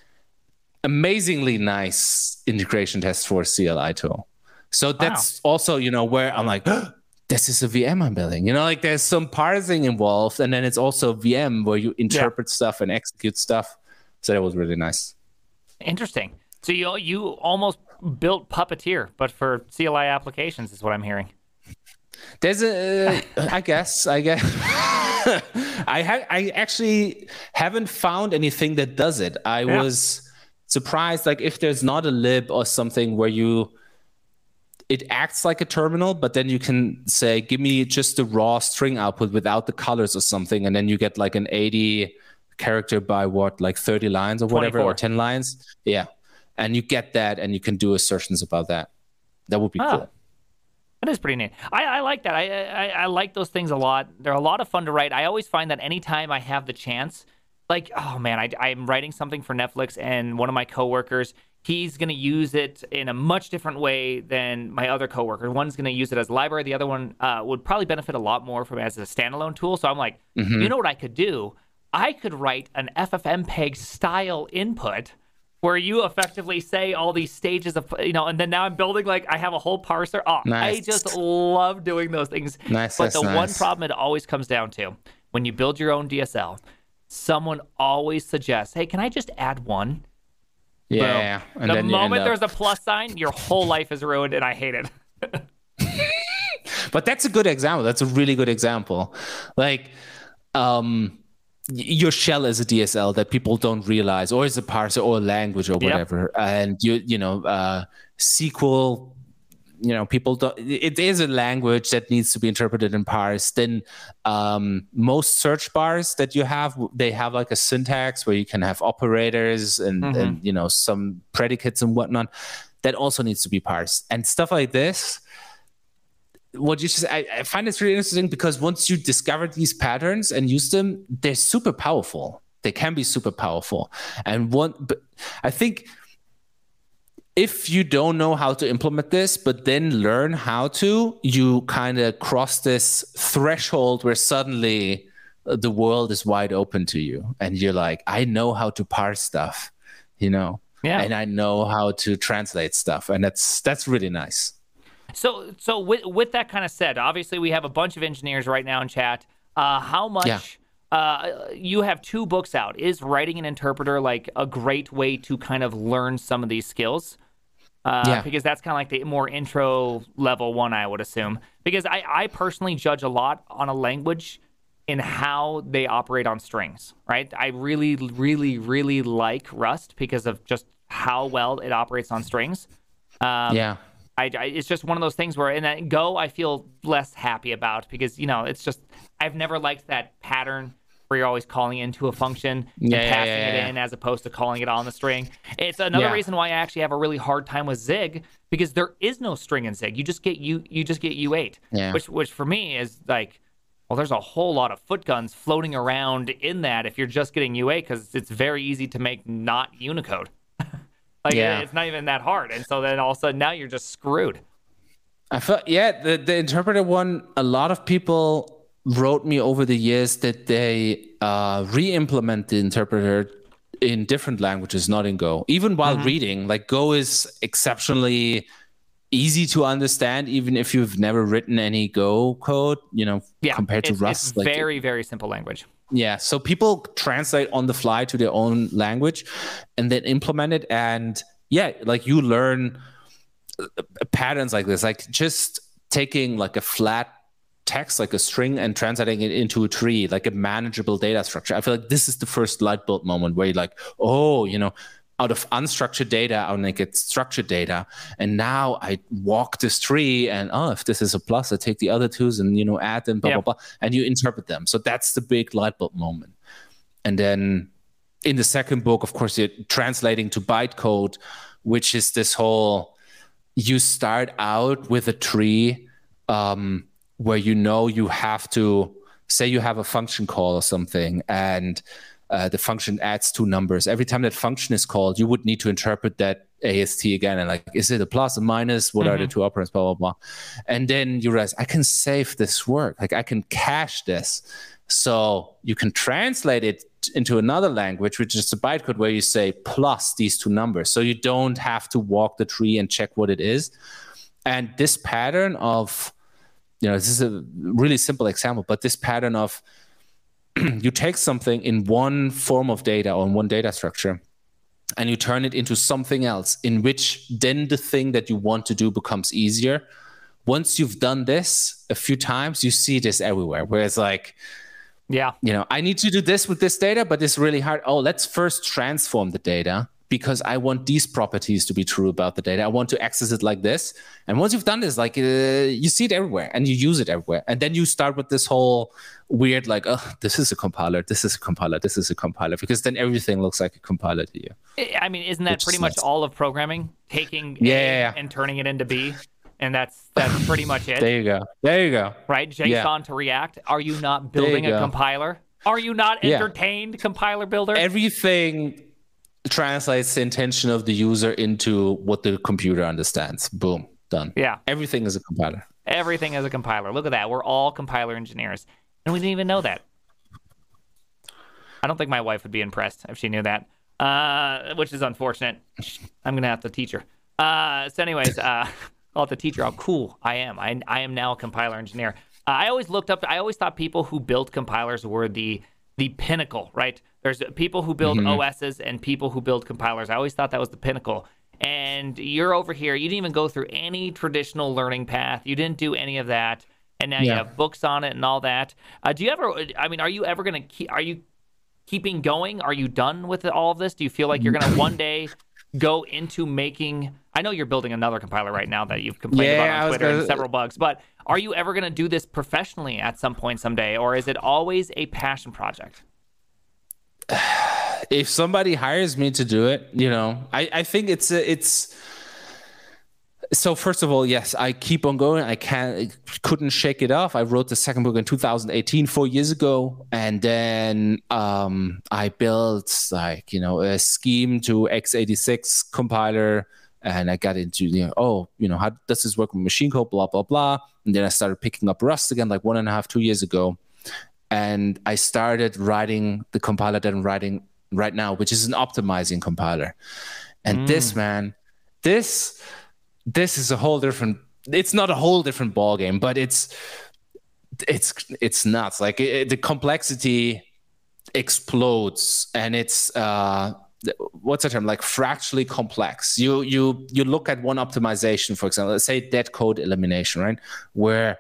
amazingly nice integration tests for cli tool. So that's wow. also you know where i'm like [GASPS] this is a vm i'm building. You know like there's some parsing involved. And then it's also vm where you interpret yeah. stuff and execute stuff. So that was really nice. Interesting. So you you almost built Puppeteer, but for CLI applications, is what I'm hearing. There's a, uh, I guess, I guess, [LAUGHS] I ha- I actually haven't found anything that does it. I yeah. was surprised, like if there's not a lib or something where you, it acts like a terminal, but then you can say, give me just the raw string output without the colors or something, and then you get like an 80 character by what, like 30 lines or whatever, 24. or 10 lines. Yeah and you get that and you can do assertions about that that would be ah, cool that is pretty neat I, I like that I, I, I like those things a lot they're a lot of fun to write i always find that anytime i have the chance like oh man I, i'm writing something for netflix and one of my coworkers he's going to use it in a much different way than my other coworker. One's going to use it as a library. The other one uh, would probably benefit a lot more from as a standalone tool. So I'm like, mm-hmm. you know what I could do? I could write an FFmpeg style input where you effectively say all these stages of you know, and then now I'm building like I have a whole parser. Oh, nice. I just love doing those things. Nice. But the nice. one problem it always comes down to when you build your own DSL, someone always suggests, "Hey, can I just add one?" Yeah. the moment there's a plus sign, your whole life is ruined, and I hate it. [LAUGHS] but that's a good example. That's a really good example. Like, um, your shell is a DSL that people don't realize, or is a parser or a language or whatever. Yep. And you, you know, uh, SQL, you know, people don't. It is a language that needs to be interpreted and parsed. Then um, most search bars that you have, they have like a syntax where you can have operators and, mm-hmm. and you know some predicates and whatnot. That also needs to be parsed and stuff like this what you just I, I find it's really interesting because once you discover these patterns and use them, they're super powerful. They can be super powerful. And one, but I think if you don't know how to implement this, but then learn how to, you kind of cross this threshold where suddenly the world is wide open to you. And you're like, I know how to parse stuff, you know? Yeah. And I know how to translate stuff. And that's that's really nice. So, so with with that kind of said, obviously we have a bunch of engineers right now in chat. Uh, how much? Yeah. Uh, you have two books out. Is writing an interpreter like a great way to kind of learn some of these skills? Uh, Yeah. Because that's kind of like the more intro level one, I would assume. Because I, I personally judge a lot on a language in how they operate on strings, right? I really, really, really like Rust because of just how well it operates on strings. Um, yeah. I, I, it's just one of those things where in that Go I feel less happy about because you know it's just I've never liked that pattern where you're always calling into a function Yeah, and passing yeah, it yeah. in as opposed to calling it on the string. It's another reason why I actually have a really hard time with Zig because there is no string in Zig. You just get you you just get U8, Yeah. which which for me is like. Well, there's a whole lot of foot guns floating around in that if you're just getting U8 because it's very easy to make not Unicode. Like Yeah. it's not even that hard, and so then all of a sudden now you're just screwed. I felt yeah, the, the interpreter one, a lot of people wrote me over the years that they uh, re-implement the interpreter in different languages, not in Go. Even while Mm-hmm. reading, like Go is exceptionally easy to understand, even if you've never written any Go code, you know, Yeah, compared to it's, Rust. It's like, very, very simple language. Yeah, so people translate on the fly to their own language and then implement it. And yeah, like you learn uh, patterns like this, like just taking like a flat text, like a string, and translating it into a tree, like a manageable data structure. I feel like this is the first light bulb moment where you're like, oh, you know, out of unstructured data, I want to get structured data. And now I walk this tree and oh, if this is a plus, I take the other twos and you know add them, blah, Yeah. blah, blah. And you interpret them. So that's the big light bulb moment. And then in the second book, of course, you're translating to bytecode, which is this whole you start out with a tree um, where you know you have to say you have a function call or something and uh, the function adds two numbers. Every time that function is called you would need to interpret that ast again and like is it a plus a minus? What are the two operands blah blah blah. And then you realize i can save this work. Like i can cache this. So you can translate it into another language, which is a bytecode where you say plus these two numbers. So you don't have to walk the tree and check what it is. And this pattern of, you know, this is a really simple example, but this pattern of [CLEARS THROAT] you take something in one form of data or in one data structure and you turn it into something else in which then the thing that you want to do becomes easier. Once you've done this a few times, you see this everywhere, where it's like, Yeah. you know, I need to do this with this data, but it's really hard. Oh, let's first transform the data because I want these properties to be true about the data. I want to access it like this. And once you've done this, like uh, you see it everywhere and you use it everywhere. And then you start with this whole weird, like, oh, this is a compiler, this is a compiler, this is a compiler, because then everything looks like a compiler to you. I- mean, isn't that pretty is much nice. all of programming? Taking Yeah, A yeah, yeah. and turning it into B, and that's that's pretty much it, There you go. There you go. right? JSON Yeah. to React. Are you not you building a go. compiler? Are you not Yeah. entertained, compiler builder? Everything translates the intention of the user into what the computer understands. Boom, done. yeah, Everything is a compiler. everything is a compiler. Look at that. We're all compiler engineers, and we didn't even know that. I don't think my wife would be impressed if she knew that, uh, which is unfortunate. I'm gonna have to teach her. Uh, so, anyways, uh, [LAUGHS] I'll have to teach her how cool I am. I, I am now a compiler engineer. Uh, I always looked up. I always thought people who built compilers were the the pinnacle, right? There's people who build OSs and people who build compilers. I always thought that was the pinnacle. And you're over here. You didn't even go through any traditional learning path. You didn't do any of that. And now you have books on it and all that. Uh, do you ever? I mean, are you ever going to keep? Are you keeping going? Are you done with all of this? Do you feel like you're going to [CLEARS THROAT] one day go into making? I know you're building another compiler right now that you've complained Yeah, about on Twitter and gonna- several bugs. But are you ever going to do this professionally at some point someday, or is it always a passion project? [SIGHS] if somebody hires me to do it, you know, I, I think it's a, it's so first of all, yes, I keep on going. I can't, couldn't shake it off. I wrote the second book in 2018, four years ago, and then um, I built like you know a scheme to x86 compiler, and I got into you know oh you know how does this work with machine code, blah blah blah, and then I started picking up Rust again like one and a half, two years ago, and I started writing the compiler that I'm writing right now, which is an optimizing compiler, and mm. this man, this this is a whole different it's not a whole different ball game but it's it's it's nuts. Like it, the complexity explodes and it's uh what's the term like fractally complex you you you look at one optimization for example let's say dead code elimination right where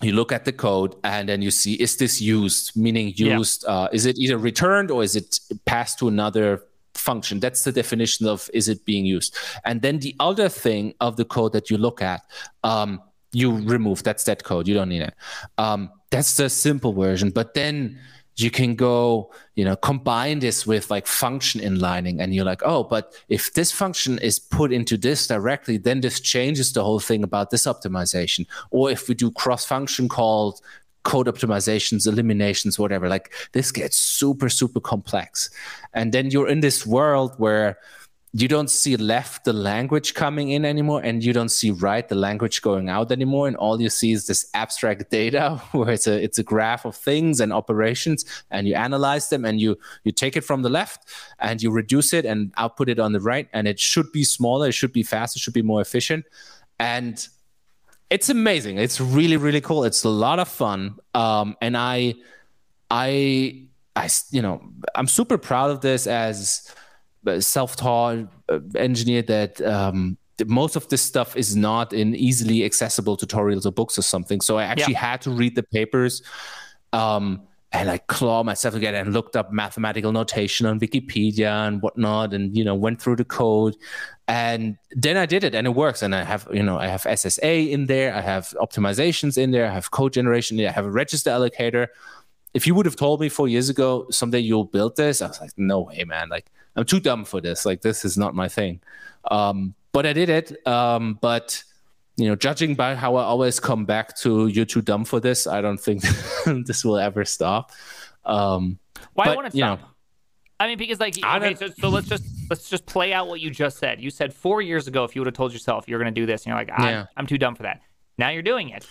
you look at the code and then you see is this used meaning used yeah. uh, is it either returned or is it passed to another function. That's the definition of is it being used. And then the other thing of the code that you look at, um, you remove. That's that code. You don't need it. Um, that's the simple version. But then you can go, you know, combine this with like function inlining, and you're like, oh, but if this function is put into this directly, then this changes the whole thing about this optimization. Or if we do cross function called code optimizations, eliminations, whatever. Like this gets super, super complex. And then you're in this world where you don't see left the language coming in anymore and you don't see right the language going out anymore and all you see is this abstract data [LAUGHS] where it's a it's a graph of things and operations and you analyze them and you you take it from the left and you reduce it and output it on the right and it should be smaller it should be faster it should be more efficient and it's amazing. It's really really cool. It's a lot of fun. Um, and I, I, I, you know, I'm super proud of this as self-taught uh, engineer that um, most of this stuff is not in easily accessible tutorials or books or something. So I actually yeah. had to read the papers. Um, and I claw myself again and looked up mathematical notation on Wikipedia and whatnot, and you know went through the code, and then I did it, and it works. And I have you know I have SSA in there, I have optimizations in there, I have code generation, I have a register allocator. If you would have told me four years ago someday you'll build this, I was like, no way, man! Like I'm too dumb for this. Like this is not my thing. Um, but I did it. Um, but you know, judging by how I always come back to you're too dumb for this, I don't think [LAUGHS] this will ever stop. Um, Why but, won't it stop? Know, I mean, because like, okay, so, so let's just let's just play out what you just said. You said four years ago, if you would have told yourself you're going to do this, and you're like, I'm, yeah. I'm too dumb for that. Now you're doing it,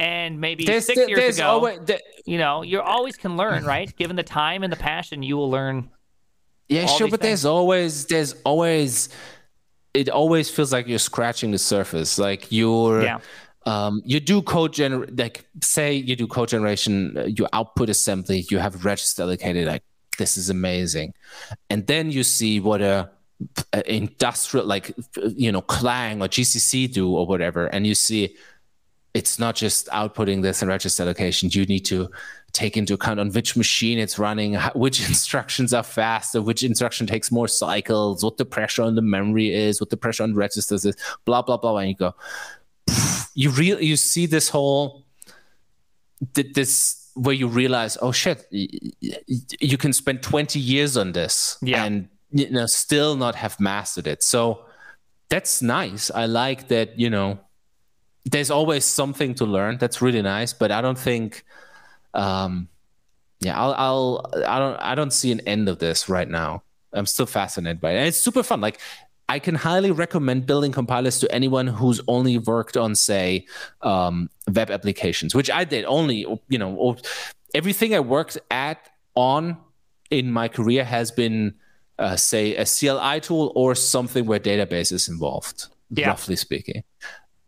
and maybe there's, six years ago, always, there, you know, you always can learn, right? Given the time and the passion, you will learn. Yeah, sure, but things. there's always there's always it always feels like you're scratching the surface. Like you're, yeah. um, you do code gener like say you do code generation, uh, you output assembly, you have register allocated. Like this is amazing, and then you see what a, a industrial like you know Clang or GCC do or whatever, and you see it's not just outputting this and register allocation. You need to take into account on which machine it's running, which [LAUGHS] instructions are faster, which instruction takes more cycles, what the pressure on the memory is, what the pressure on registers is, blah blah blah. And you go, you really you see this whole this where you realize, oh shit, you can spend twenty years on this, yeah. and you know still not have mastered it. So that's nice. I like that. You know there's always something to learn. That's really nice, but I don't think, um, yeah, I'll, I'll, I don't, I don't see an end of this right now. I'm still fascinated by it. And it's super fun. Like, I can highly recommend building compilers to anyone who's only worked on, say, um, web applications, which I did. Only, you know, everything I worked at on in my career has been, uh, say, a CLI tool or something where database is involved. Yeah. Roughly speaking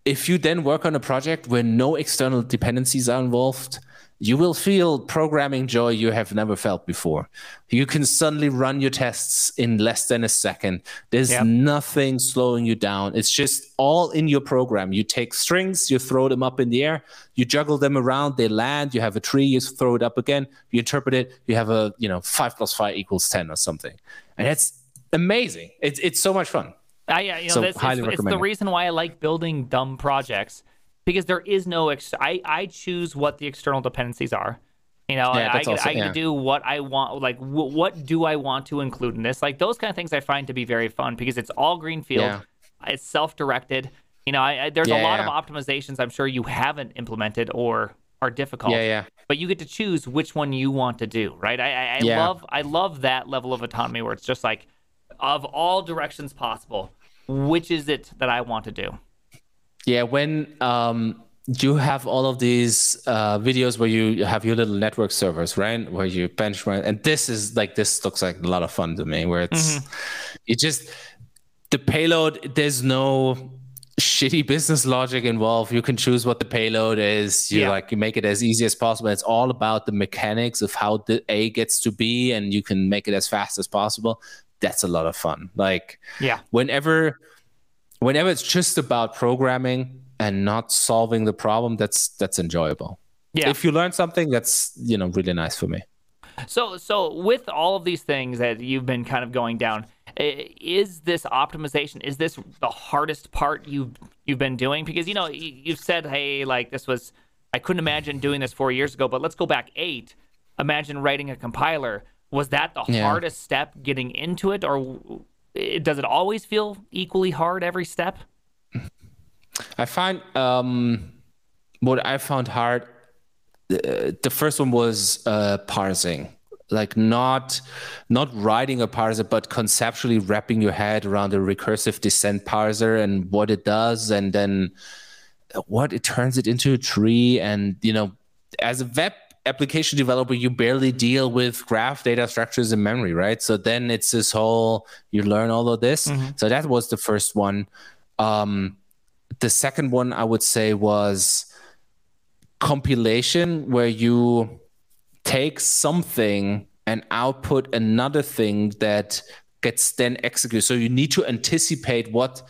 if you then work on a project where no external dependencies are involved, you will feel programming joy you have never felt before. You can suddenly run your tests in less than a second. There's yep. nothing slowing you down. It's just all in your program. You take strings, you throw them up in the air, you juggle them around, they land, you have a tree, you throw it up again, you interpret it, you have a, you know, five plus five equals 10 or something. And it's amazing. It's, it's so much fun. I, yeah, you know, so highly it's, it's the reason why I like building dumb projects because there is no. Ex- I I choose what the external dependencies are. You know, yeah, I, I, also, I yeah. do what I want. Like, w- what do I want to include in this? Like those kind of things, I find to be very fun because it's all greenfield. Yeah. It's self-directed. You know, I, I, there's a lot of optimizations I'm sure you haven't implemented or are difficult. Yeah, yeah. But you get to choose which one you want to do, right? I, I, love I love that level of autonomy where it's just like, of all directions possible, which is it that I want to do? Yeah, when um, you have all of these uh, videos where you have your little network servers, right? Where you benchmark, and this is like this looks like a lot of fun to me. Where it's it just the payload. There's no shitty business logic involved. You can choose what the payload is. You Yeah. like you make it as easy as possible. It's all about the mechanics of how the A gets to B, and you can make it as fast as possible. That's a lot of fun. Like Yeah. whenever whenever it's just about programming and not solving the problem that's that's enjoyable Yeah. if you learn something that's you know really nice for me So, so with all of these things that you've been kind of going down, is this optimization? Is this the hardest part you've you've been doing? Because you know you've said, hey, like this was, I couldn't imagine doing this four years ago, but let's go back eight. Imagine writing a compiler. Was that the Yeah. hardest step getting into it, or does it always feel equally hard every step? i find um what i found hard uh, the first one was uh parsing like not not writing a parser but conceptually wrapping your head around a recursive descent parser and what it does and then what it turns it into a tree and you know as a web application developer you barely deal with graph data structures in memory right? So then it's this whole you learn all of this. So that was the first one. Um the second one i would say was compilation where you take something and output another thing that gets then executed. So you need to anticipate what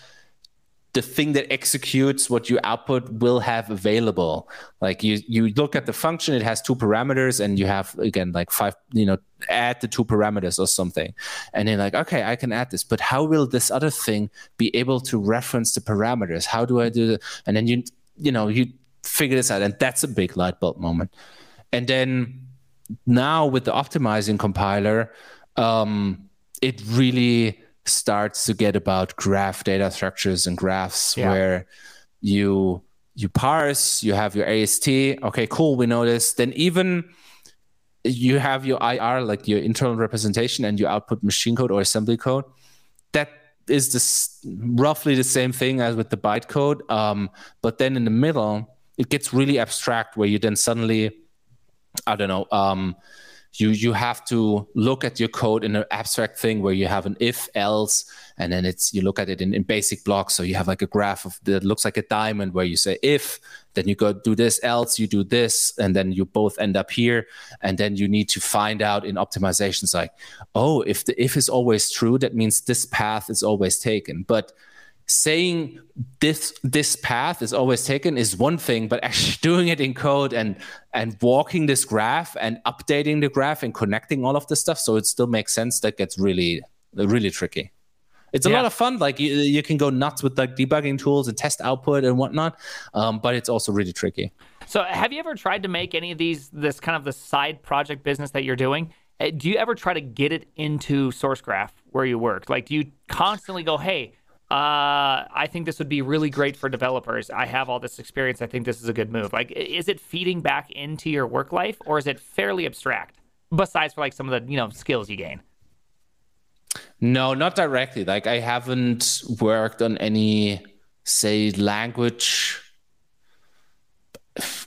the thing that executes what you output will have available. Like you you look at the function it has two parameters and you have again like five you know add the two parameters or something. And then like okay i can add this but how will this other thing be able to reference the parameters? How do i do that and then you you know you figure this out and that's a big light bulb moment. And then now with the optimizing compiler um it really starts to get about graph data structures and graphs Yeah. where you you parse you have your ast okay cool we know this then even you have your ir like your internal representation and you output machine code or assembly code that is this roughly the same thing as with the bytecode um, but then in the middle it gets really abstract where you then suddenly I don't know. Um, you you have to look at your code in an abstract thing where you have an if else, and then it's you look at it in, in basic blocks. So you have like a graph of that looks like a diamond where you say if, then you go do this, else you do this, and then you both end up here. And then you need to find out in optimizations like, oh, if the if is always true, that means this path is always taken. But saying this this path is always taken is one thing but actually [LAUGHS] doing it in code and and walking this graph and updating the graph and connecting all of the stuff so it still makes sense that gets really really tricky it's a Yeah. lot of fun like you, you can go nuts with like debugging tools and test output and whatnot um, but it's also really tricky So, have you ever tried to make any of these this kind of the side project business that you're doing? uh, Do you ever try to get it into SourceGraph where you work? Like, do you constantly go, "Hey, uh, I think this would be really great for developers. I have all this experience. I think this is a good move." Like, is it feeding back into your work life, or is it fairly abstract? Besides for like some of the you know skills you gain. No, not directly. Like I haven't worked on any, say, language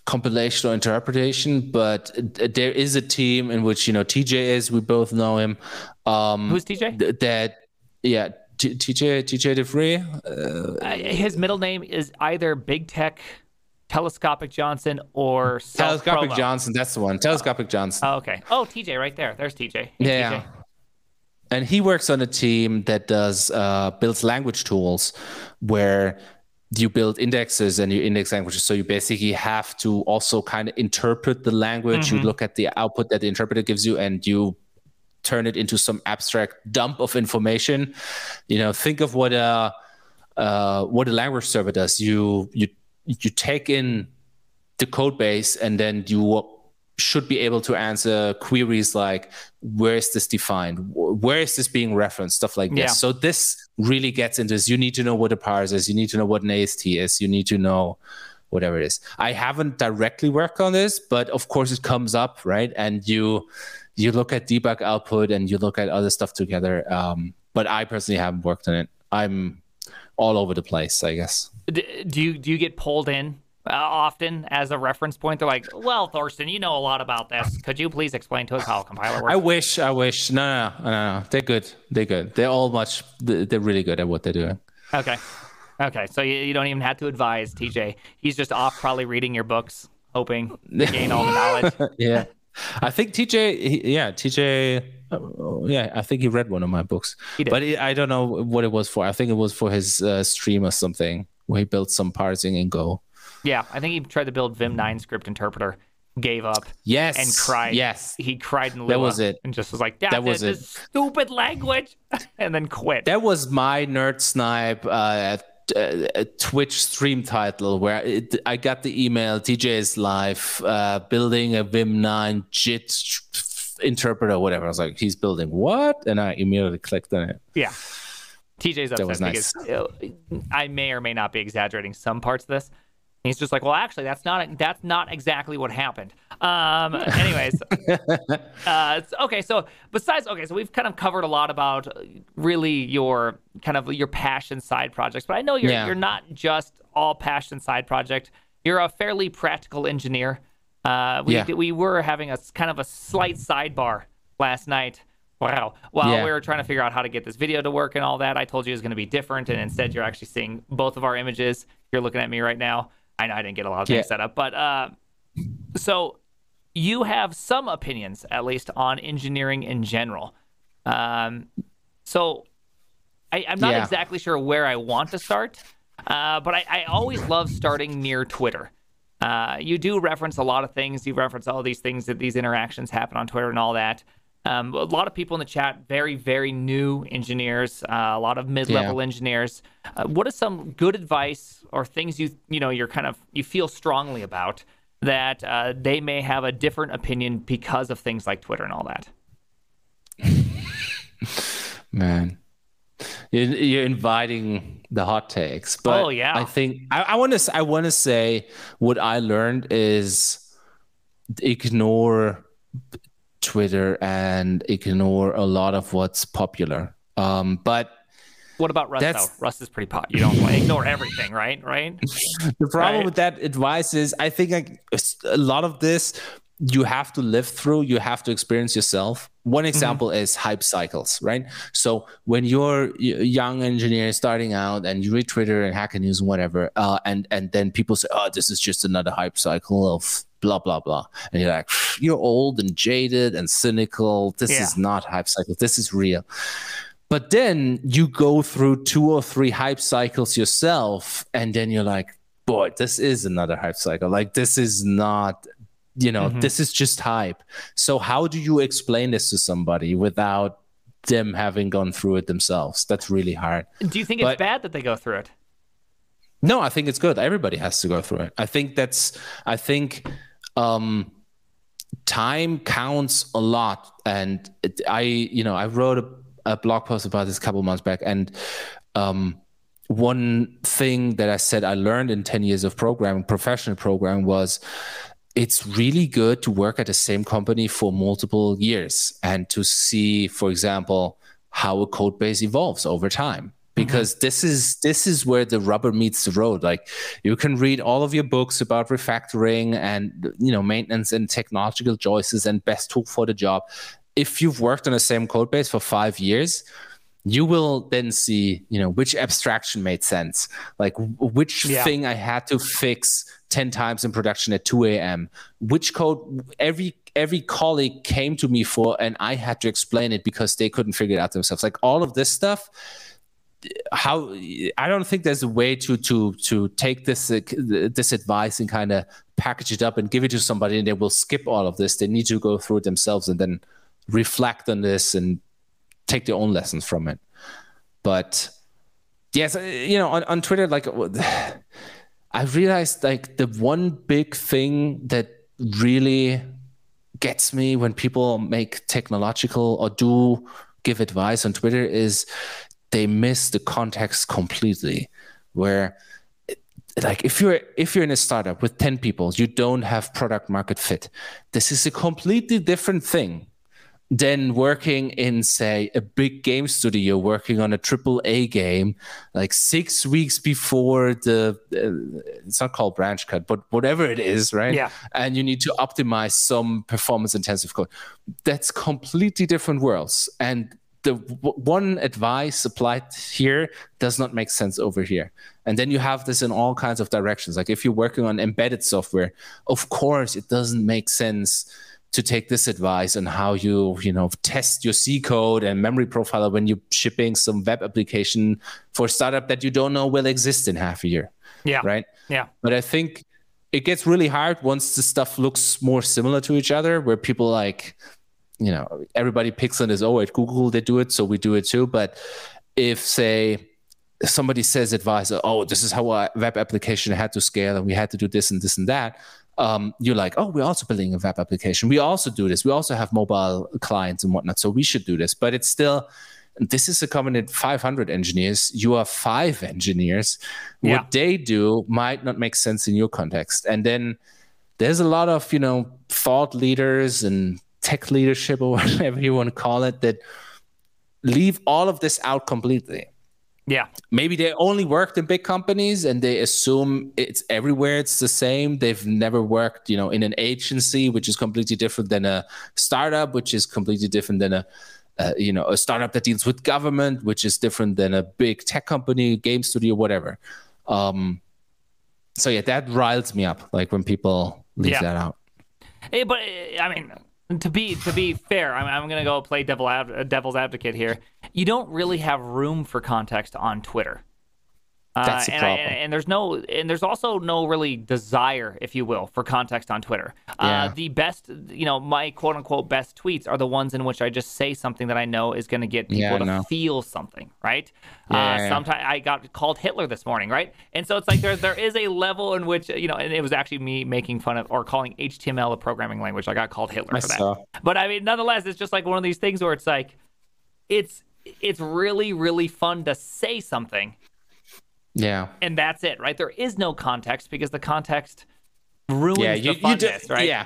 compilation or interpretation, but there is a team in which you know TJ is. We both know him. Um, Who's TJ? th- that? Yeah, TJ TJ DeVries. Uh, Uh, his middle name is either Big Tech, Telescopic Johnson, or Self Telescopic Promo. Johnson. That's the one. Telescopic Johnson. Oh, okay. Oh, TJ, right there. There's TJ. Hey, Yeah. TJ. and he works on a team that does uh, builds language tools where you build indexes and you index languages so you basically have to also kind of interpret the language you look at the output that the interpreter gives you and you turn it into some abstract dump of information you know think of what a uh, what a language server does you you you take in the code base and then you should be able to answer queries like where is this defined where is this being referenced stuff like this Yeah. so this really gets into this. You need to know what a parse is. You need to know what an AST is. You need to know whatever it is. I haven't directly worked on this, but of course it comes up, right? And you you look at debug output and you look at other stuff together. Um, but I personally haven't worked on it. I'm all over the place, I guess. Do you do you get pulled in uh, often as a reference point? They're like, "Well, Thorsten, you know a lot about this. Could you please explain to us how a compiler works?" I wish, I wish. No, no, no, no. They're good. They're good. They're all much. They're really good at what they're doing. Okay. Okay, so you, you don't even have to advise TJ. He's just off probably reading your books, hoping to gain all the knowledge. [LAUGHS] yeah. I think TJ, he, yeah, TJ, uh, yeah, I think he read one of my books, but it, I don't know what it was for. I think it was for his uh, stream or something where he built some parsing in Go. Yeah, I think he tried to build Vim 9 script interpreter, gave up. Yes. And cried. Yes. He cried in Lua That was it. And just was like, that was it. stupid language. [LAUGHS] and then quit. That was my nerd snipe uh, uh, Twitch stream title where it, I got the email TJ is live uh, building a Vim 9 JIT interpreter, whatever. I was like, he's building what? And I immediately clicked on it. Yeah. TJ's upset that was nice. because I may or may not be exaggerating some parts of this. He's just like, well, actually, that's not that's not exactly what happened. Um, [LAUGHS] anyways, uh, okay. So besides, okay, so we've kind of covered a lot about really your kind of your passion side projects, but I know you're yeah. you're not just all passion side project. You're a fairly practical engineer. Uh, we yeah. we were having a kind of a slight sidebar last night. Wow. While yeah. we were trying to figure out how to get this video to work and all that, I told you it was going to be different, and instead you're actually seeing both of our images. You're looking at me right now. I know I didn't get a lot of things yeah. set up, but uh, so you have some opinions, at least, on engineering in general. Um, so I, am not yeah. exactly sure where I want to start, uh, but I, I, always love starting near Twitter. Uh, you do reference a lot of things. You reference all these things that these interactions happen on Twitter and all that. Um, a lot of people in the chat, very, very new engineers, uh, a lot of mid-level yeah. engineers. Uh, what is some good advice or things you you know you're kind of you feel strongly about that uh, they may have a different opinion because of things like Twitter and all that? [LAUGHS] Man, you're, you're inviting the hot takes, but oh yeah, I think I want to I want to say what I learned is ignore Twitter and ignore a lot of what's popular. Um, but what about Rust? Though? Rust is pretty pot. You don't like, ignore everything, right? Right. [LAUGHS] The problem right? with that advice is, I think like, a lot of this you have to live through. You have to experience yourself. One mm-hmm. example mm-hmm. is hype cycles, right? So when you're a young engineer starting out and you read Twitter and Hacker News and whatever, uh, and and then people say, "Oh, this is just another hype cycle of blah blah blah and you're like you're old and jaded and cynical this yeah. is not hype cycle this is real but then you go through two or three hype cycles yourself and then you're like boy this is another hype cycle like this is not you know mm-hmm. this is just hype so how do you explain this to somebody without them having gone through it themselves that's really hard do you think but, it's bad that they go through it no, I think it's good. Everybody has to go through it. I think that's. I think um, time counts a lot. And it, I, you know, I wrote a, a, blog post about this a couple months back, and um, one thing that I said I learned in 10 years of programming, professional programming, was it's really good to work at the same company for multiple years and to see, for example, how a code base evolves over time. Because mm-hmm. this is this is where the rubber meets the road like you can read all of your books about refactoring and you know maintenance and technological choices and best tool for the job if you've worked on the same code base for 5 years you will then see you know which abstraction made sense like which yeah. thing i had to fix 10 times in production at 2 a.m which code every every colleague came to me for and i had to explain it because they couldn't figure it out themselves like all of this stuff how I don't think there's a way to to to take this uh, this advice and kind of package it up and give it to somebody and they will skip all of this. They need to go through it themselves and then reflect on this and take their own lessons from it. But yes, you know, on, on Twitter, like I realized like the one big thing that really gets me when people make technological or do give advice on Twitter is they miss the context completely. Where like if you're if you're in a startup with 10 people you don't have product market fit this is a completely different thing than working in say a big game studio working on a triple a game like six weeks before the uh, it's not called branch cut but whatever it is right? Yeah. And you need to optimize some performance intensive code. That's completely different worlds. And the w- one advice applied here does not make sense over here. And then you have this in all kinds of directions. Like if you're working on embedded software of course it doesn't make sense to take this advice on how you you know test your C code and memory profiler when you're shipping some web application for a startup that you don't know will exist in half a year. Yeah. Right. Yeah. But I think it gets really hard once the stuff looks more similar to each other, where people like, you know, everybody picks on this. Oh, at Google they do it, so we do it too. But if say somebody says advice, oh, this is how a web application had to scale, and we had to do this and this and that um, you're like, oh, we're also building a web application. We also do this. We also have mobile clients and whatnot. So we should do this. But it's still, this is a company 500 engineers. You are five engineers. Yeah. What they do might not make sense in your context. And then there's a lot of, you know, thought leaders and tech leadership or [LAUGHS] whatever you want to call it that leave all of this out completely. Yeah. Maybe they only worked in big companies and they assume it's everywhere it's the same. They've never worked, you know, in an agency, which is completely different than a startup, which is completely different than a uh, you know, a startup that deals with government, which is different than a big tech company, game studio, whatever. Um, so yeah, that riles me up, like when people leave Yeah. that out. Hey, but uh, I mean, to be to be fair, I'm, I'm gonna go play devil ad, devil's advocate here. You don't really have room for context on Twitter. Uh, That's the and, I- problem. and there's no, and there's also no really desire, if you will, for context on Twitter. Yeah. Uh, the best, you know, my quote unquote best tweets are the ones in which I just say something that I know is going to get people Yeah, to know. feel something, right? Yeah, uh, yeah. Sometimes I got called Hitler this morning, right? And so it's like there there is a level in which you know, and it was actually me making fun of or calling HTML a programming language. I got called Hitler I for that. saw. But I mean, nonetheless, it's just like one of these things where it's like, it's it's really really fun to say something, Yeah. and that's it, right? There is no context because the context ruins yeah, the you, you funness, do, right? Yeah.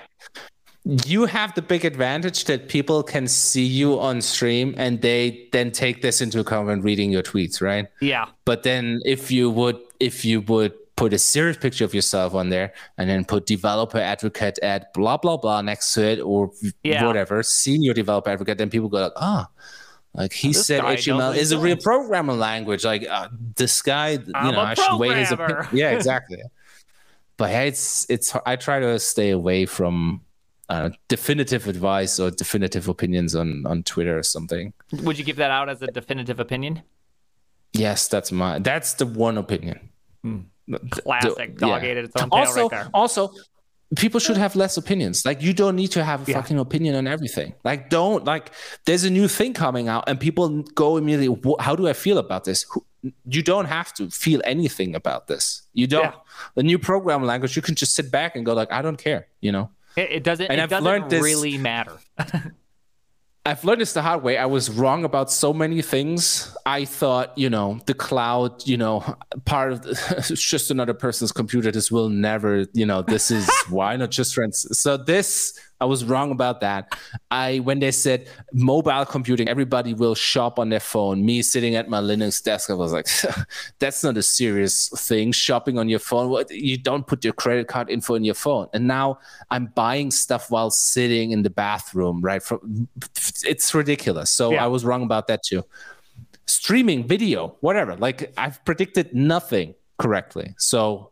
You have the big advantage that people can see you on stream and they then take this into account when reading your tweets, right? Yeah. But then if you would if you would put a serious picture of yourself on there and then put developer advocate at blah blah blah next to it or Yeah. whatever, senior developer advocate, then people go like, ah, like he This said HTML is a real programming language. Like uh, this guy, you I'm know, I should weigh his opinion. Yeah, [LAUGHS] exactly. but it's it's I try to stay away from uh, definitive advice or definitive opinions on on Twitter or something. Would you give that out as a definitive opinion? Yes, that's my that's the one opinion. Classic. The- Dog yeah. ate its own tail Also, right there. also, people should have less opinions. Like you don't need to have a Yeah. fucking opinion on everything. Like don't like. There's a new thing coming out, and people go immediately. How do I feel about this? You don't have to feel anything about this. You don't. Yeah. The new programming language, you can just sit back and go like, I don't care. You know. It, it doesn't. And it I've doesn't learned this- really matter. [LAUGHS] I've learned this the hard way. I was wrong about so many things. I thought, you know, the cloud, you know, part of the, [LAUGHS] it's just another person's computer. This will never, you know, this is why not just rent. So this, I was wrong about that. I when they said mobile computing, everybody will shop on their phone. Me sitting at my Linux desk, I was like, [LAUGHS] that's not a serious thing. Shopping on your phone, what you don't put your credit card info in your phone. And now I'm buying stuff while sitting in the bathroom, right? From it's ridiculous. So Yeah. I was wrong about that too. Streaming video, whatever. Like I've predicted nothing correctly. So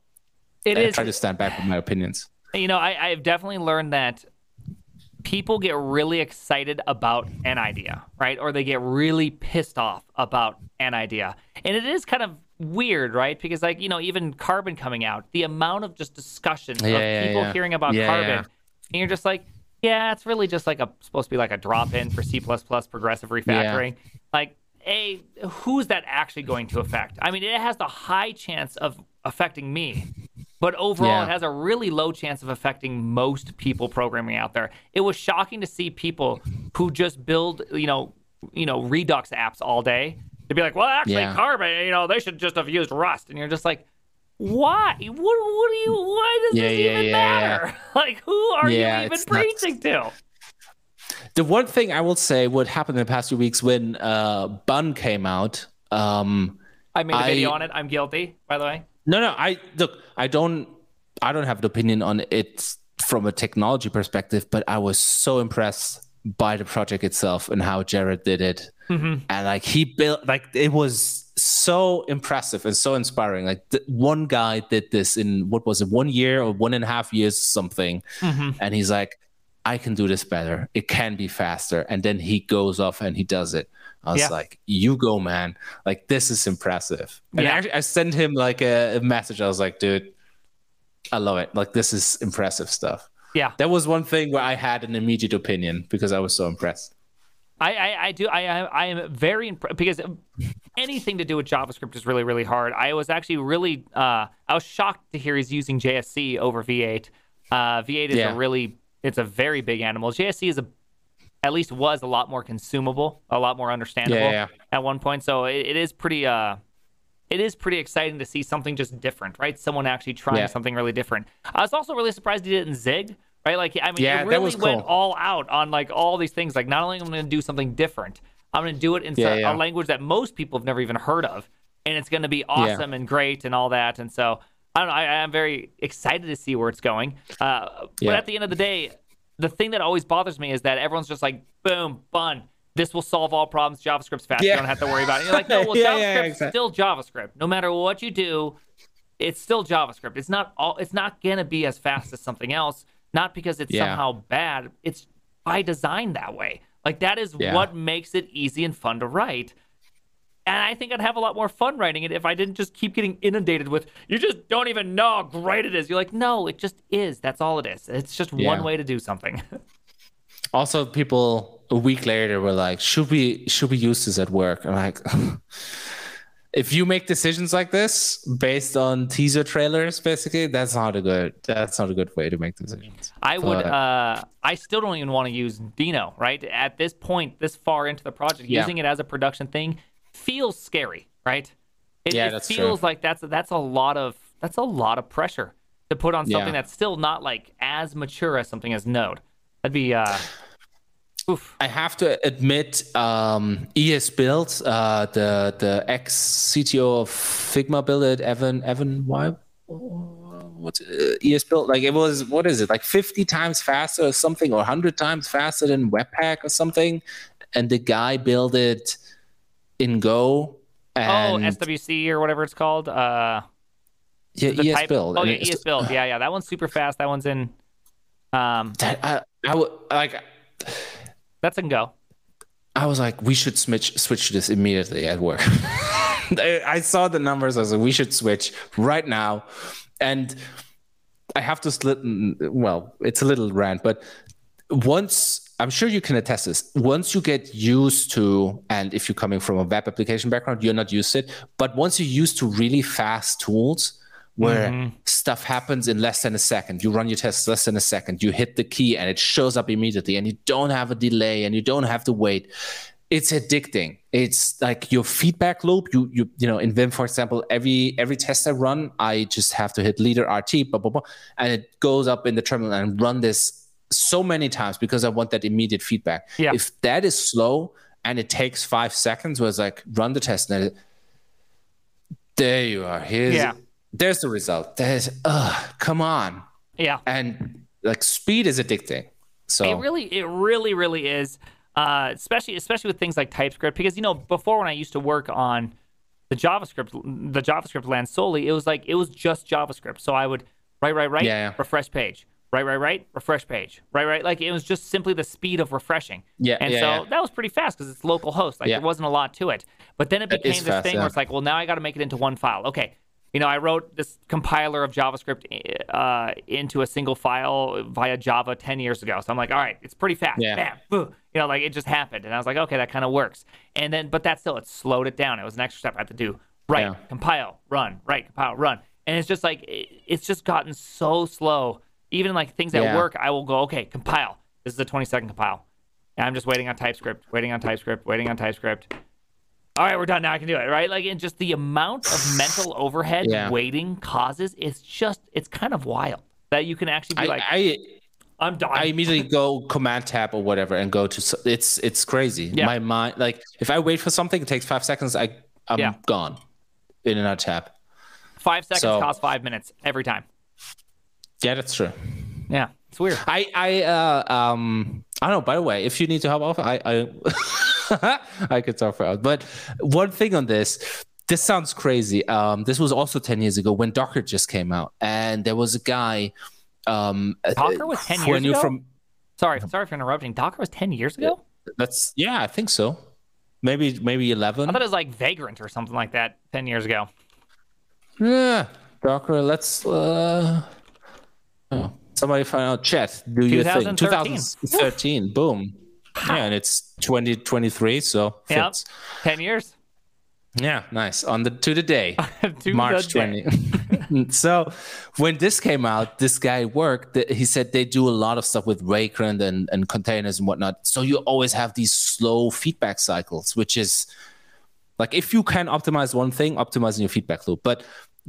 It I is. try to stand back with my opinions. you know, I, I've definitely learned that people get really excited about an idea, right? Or they get really pissed off about an idea. And it is kind of weird, right? Because, like, you know, even carbon coming out, the amount of just discussion Yeah, of yeah, people yeah. hearing about carbon, and you're just like, yeah, it's really just like a supposed to be like a drop in for C progressive refactoring. Like, a who's that actually going to affect? I mean, it has the high chance of affecting me, but overall, Yeah. it has a really low chance of affecting most people programming out there. It was shocking to see people who just build, you know, you know, Redux apps all day to be like, well, actually, Yeah. Carbon, you know, they should just have used Rust, and you're just like, why? What? What do you? Why does Yeah, this even matter? [LAUGHS] Like, who are you even preaching to? The one thing I will say, what happened in the past few weeks when uh, Bun came out. Um, I made a I- video on it. I'm guilty, by the way. No, no, I look, I don't, I don't have an opinion on it from a technology perspective, but I was so impressed by the project itself and how Jarred did it, Mm-hmm. and like he built, like it was so impressive and so inspiring. Like th- one guy did this in what was it, one year or one and a half years, something, Mm-hmm. and he's like, I can do this better. It can be faster. And then he goes off and he does it. I was Yeah. like, you go, man. Like, this is impressive. And Yeah. actually, I sent him like a, a message. I was like, dude, I love it. Like, this is impressive stuff. Yeah. That was one thing where I had an immediate opinion because I was so impressed. I, I, I do I I I am very impressed because anything to do with JavaScript is really really hard. I was actually really uh, I was shocked to hear he's using JSC over V8. Uh, V8 is Yeah. a really it's a very big animal. JSC is a at least was a lot more consumable, a lot more understandable Yeah, yeah. at one point. So it, it is pretty uh it is pretty exciting to see something just different, right? Someone actually trying Yeah. something really different. I was also really surprised he didn't zig, right? Like I mean, Yeah, it really went all out on like all these things. Like not only am I going to do something different, I'm going to do it in Yeah, a language that most people have never even heard of, and it's going to be awesome and great and all that. And so I don't know. I, I'm very excited to see where it's going. Uh, but at the end of the day, the thing that always bothers me is that everyone's just like, boom, bun. This will solve all problems. JavaScript's fast. You don't have to worry about it. You're like, no, [LAUGHS] well, Yeah, JavaScript's yeah, yeah, exactly. still JavaScript. No matter what you do, it's still JavaScript. It's not all. It's not gonna be as fast as something else. Not because it's Yeah. somehow bad. It's by design that way. Like that is Yeah. what makes it easy and fun to write. And I think I'd have a lot more fun writing it if I didn't just keep getting inundated with you just don't even know how great it is. You're like, no, it just is. That's all it is. It's just one way to do something. [LAUGHS] Also, people a week later were like, "Should we should we use this at work?" I'm like, [LAUGHS] if you make decisions like this based on teaser trailers, basically, that's not a good that's not a good way to make decisions. I would. Uh, I still don't even want to use Deno. Right at this point, this far into the project, Yeah. using it as a production thing feels scary. Right? It, Yeah, it that's true. feels like that's that's a lot of that's a lot of pressure to put on something Yeah. that's still not like as mature as something as Node. That'd be. Uh, [SIGHS] oof. I have to admit, um, ES Build, uh, the the ex CTO of Figma built it, Evan Evan why what's uh, ES Build like it was what is it like 50 times faster or something or 100 times faster than Webpack or something, and the guy built it in Go. oh, SWC or whatever it's called. Uh, yeah, the ES type- Build. Oh yeah, it's- ES build. Yeah, yeah. That one's super fast. That one's in. Um, That, I, I would like. that's in Go. I was like, we should switch switch to this immediately at work. [LAUGHS] I, I saw the numbers. I was like, we should switch right now. And I have to split. Well, it's a little rant, but once I'm sure you can attest this. Once you get used to, and if you're coming from a web application background, you're not used to it. But once you're used to really fast tools where mm-hmm. stuff happens in less than a second, you run your tests less than a second, you hit the key and it shows up immediately, and you don't have a delay and you don't have to wait. It's addicting. It's like your feedback loop. You you you know in Vim, for example, every every test I run, I just have to hit leader RT, blah blah blah, and it goes up in the terminal and run this so many times because I want that immediate feedback. Yeah. If that is slow and it takes five seconds, where it's like run the test and it, there you are. Here's Yeah. there's the result. There's uh come on. Yeah. And like speed is addicting. So It really, it really, really is. Uh, especially, especially with things like TypeScript, because you know, before when I used to work on the JavaScript, the JavaScript land solely, it was like it was just JavaScript. So I would write, write, write, Yeah, yeah. refresh page, right, right, right, refresh page, right, right. Like it was just simply the speed of refreshing. Yeah, and yeah, so yeah. that was pretty fast because it's local host. Like Yeah. there wasn't a lot to it. But then it became is this fast, thing where it's like, well, now I got to make it into one file. Okay. You know, I wrote this compiler of JavaScript uh, into a single file via Java 10 years ago. So I'm like, all right, it's pretty fast. Yeah. Bam, boom. You know, like it just happened. And I was like, okay, that kind of works. And then, but that still, it slowed it down. It was an extra step I had to do. Right, compile, run, right, compile, run. And it's just like, it, it's just gotten so slow. Even like things at Yeah. work, I will go, okay, compile. This is a 20 second compile. And I'm just waiting on TypeScript, waiting on TypeScript, waiting on TypeScript. all right, we're done now. I can do it, right? Like, and just the amount of mental [SIGHS] overhead Yeah. waiting causes is just, it's kind of wild that you can actually be I, like, I I'm done. I immediately go command tab or whatever and go to. It's it's crazy. Yeah. My mind, like if I wait for something, it takes five seconds. I I'm Yeah. gone in another tab. Five seconds So- costs five minutes every time. Yeah, that's true. Yeah, it's weird. I I uh um I don't know. By the way, if you need to help off, I I [LAUGHS] I could talk for hours. But one thing on this, this sounds crazy. Um, this was also ten years ago when Docker just came out, and there was a guy. Um, Docker was 10 who I years ago? from Sorry, sorry for interrupting. Docker was 10 years ago? that's yeah, I think so. Maybe maybe eleven. I thought it was like Vagrant or something like that 10 years ago. Yeah, Docker. Let's. Uh, oh, somebody find out. Chat. Do your thing. 2013. 2013. Boom. Yeah, and it's 2023, so yeah, fits. 10 years. Yeah, nice. On the to the day, [LAUGHS] To March the day. 20. [LAUGHS] so when this came out, this guy worked. He said they do a lot of stuff with Vagrant and, and containers and whatnot. So you always have these slow feedback cycles, which is like if you can optimize one thing, optimizing your feedback loop. But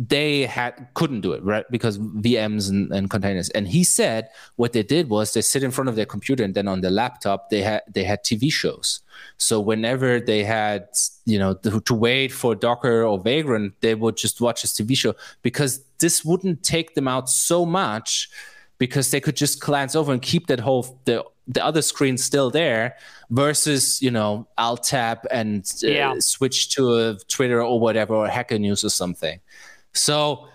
they had couldn't do it right because VMs and, and containers. And he said what they did was they sit in front of their computer and then on their laptop they had they had TV shows. So whenever they had you know to, to wait for Docker or Vagrant, they would just watch this TV show because this wouldn't take them out so much because they could just glance over and keep that whole the the other screen still there versus you know I'll tap and uh, Yeah. switch to a Twitter or whatever or Hacker News or something. So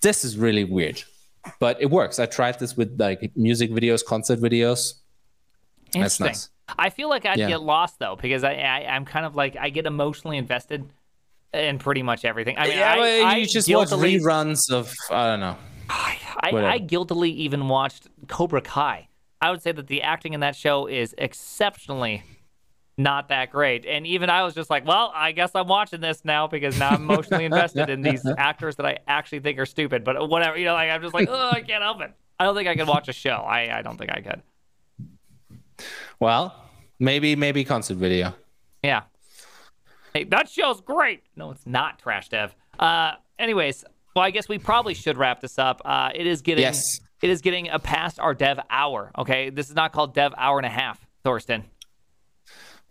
this is really weird, but it works. I tried this with like music videos, concert videos. That's Interesting. nice. I feel like I'd Yeah. get lost though because I, I I'm kind of like I get emotionally invested in pretty much everything. I mean, yeah, I, but I you just watch reruns of I don't know. I. I guiltily even watched Cobra Kai. I would say that the acting in that show is exceptionally not that great. And even I was just like, well, I guess I'm watching this now because now I'm emotionally [LAUGHS] invested in these actors that I actually think are stupid. But whatever, you know, like I'm just like, oh, I can't help it. I don't think I could watch a show. I, I don't think I could. Well, maybe maybe concert video. Yeah. Hey, that show's great. No, it's not trash dev. Uh, anyways, well, I guess we probably should wrap this up. Uh, it is getting Yes. it is getting a past our dev hour. Okay, this is not called dev hour and a half, Thorsten.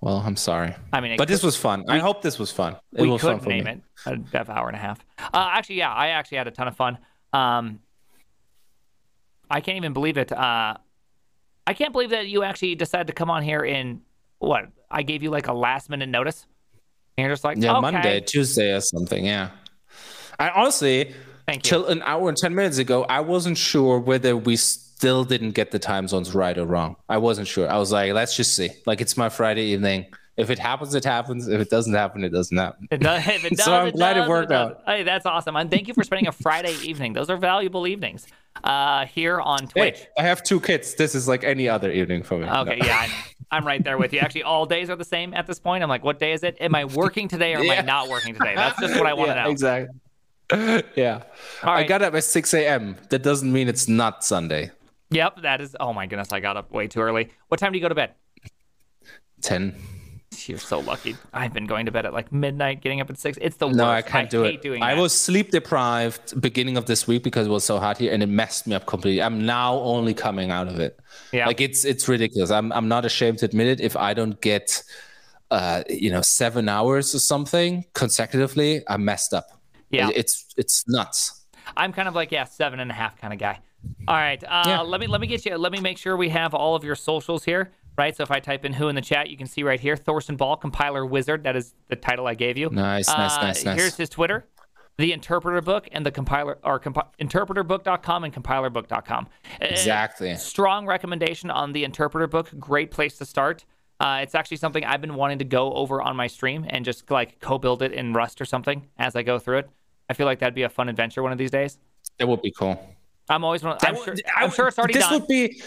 Well, I'm sorry. I mean, it but this was fun. I hope this was fun. It we was could fun for name me. it a dev hour and a half. Uh, actually, yeah, I actually had a ton of fun. Um, I can't even believe it. Uh, I can't believe that you actually decided to come on here in what I gave you like a last minute notice. And you're just like, Yeah, okay, Monday, Tuesday, or something. Yeah. I honestly, Thank you. till an hour and ten minutes ago, I wasn't sure whether we still didn't get the time zones right or wrong. I wasn't sure. I was like, let's just see. Like it's my Friday evening. If it happens, it happens. If it doesn't happen, it doesn't happen. It does, [LAUGHS] if it does, So I'm it glad it worked does. out. Hey, that's awesome. And thank you for spending a Friday [LAUGHS] evening. Those are valuable evenings uh, here on Twitch. Hey, I have two kids. This is like any other evening for me. Okay, yeah, I'm, I'm right there with you. Actually, all days are the same at this point. I'm like, what day is it? Am I working today or am [LAUGHS] Yeah. I not working today? That's just what I want to yeah, know. Exactly. yeah. I got up at 6 a.m. That doesn't mean it's not Sunday. Yep, that is. Oh my goodness, I got up way too early. What time do you go to bed? 10. You're so lucky. I've been going to bed at like midnight, getting up at six. It's the No, worst. I can't do hate it. Doing I that. was sleep deprived beginning of this week because it was so hot here, and it messed me up completely. I'm now only coming out of it. Yeah. Like it's it's ridiculous. I'm I'm not ashamed to admit it. If I don't get, uh, you know, seven hours or something consecutively, I'm messed up. Yeah. It- it's it's nuts. I'm kind of like yeah, seven and a half kind of guy. All right, uh, Yeah. let me let me get you. Let me make sure we have all of your socials here, right? So if I type in who in the chat, you can see right here, Thorsten Ball, compiler wizard. That is the title I gave you. Nice, nice, Uh, nice, nice. Here's his Twitter, the Interpreter Book, and the compiler or compi- interpreterbook.com and compilerbook.com. Uh, Exactly. strong recommendation on the interpreter book great place to start uh, it's actually something i've been wanting to go over on my stream and just like co-build it in rust or something as i go through it i feel like that'd be a fun adventure one of these days That would be cool. I'm always one i'm sure, I'm sure it's already this done would be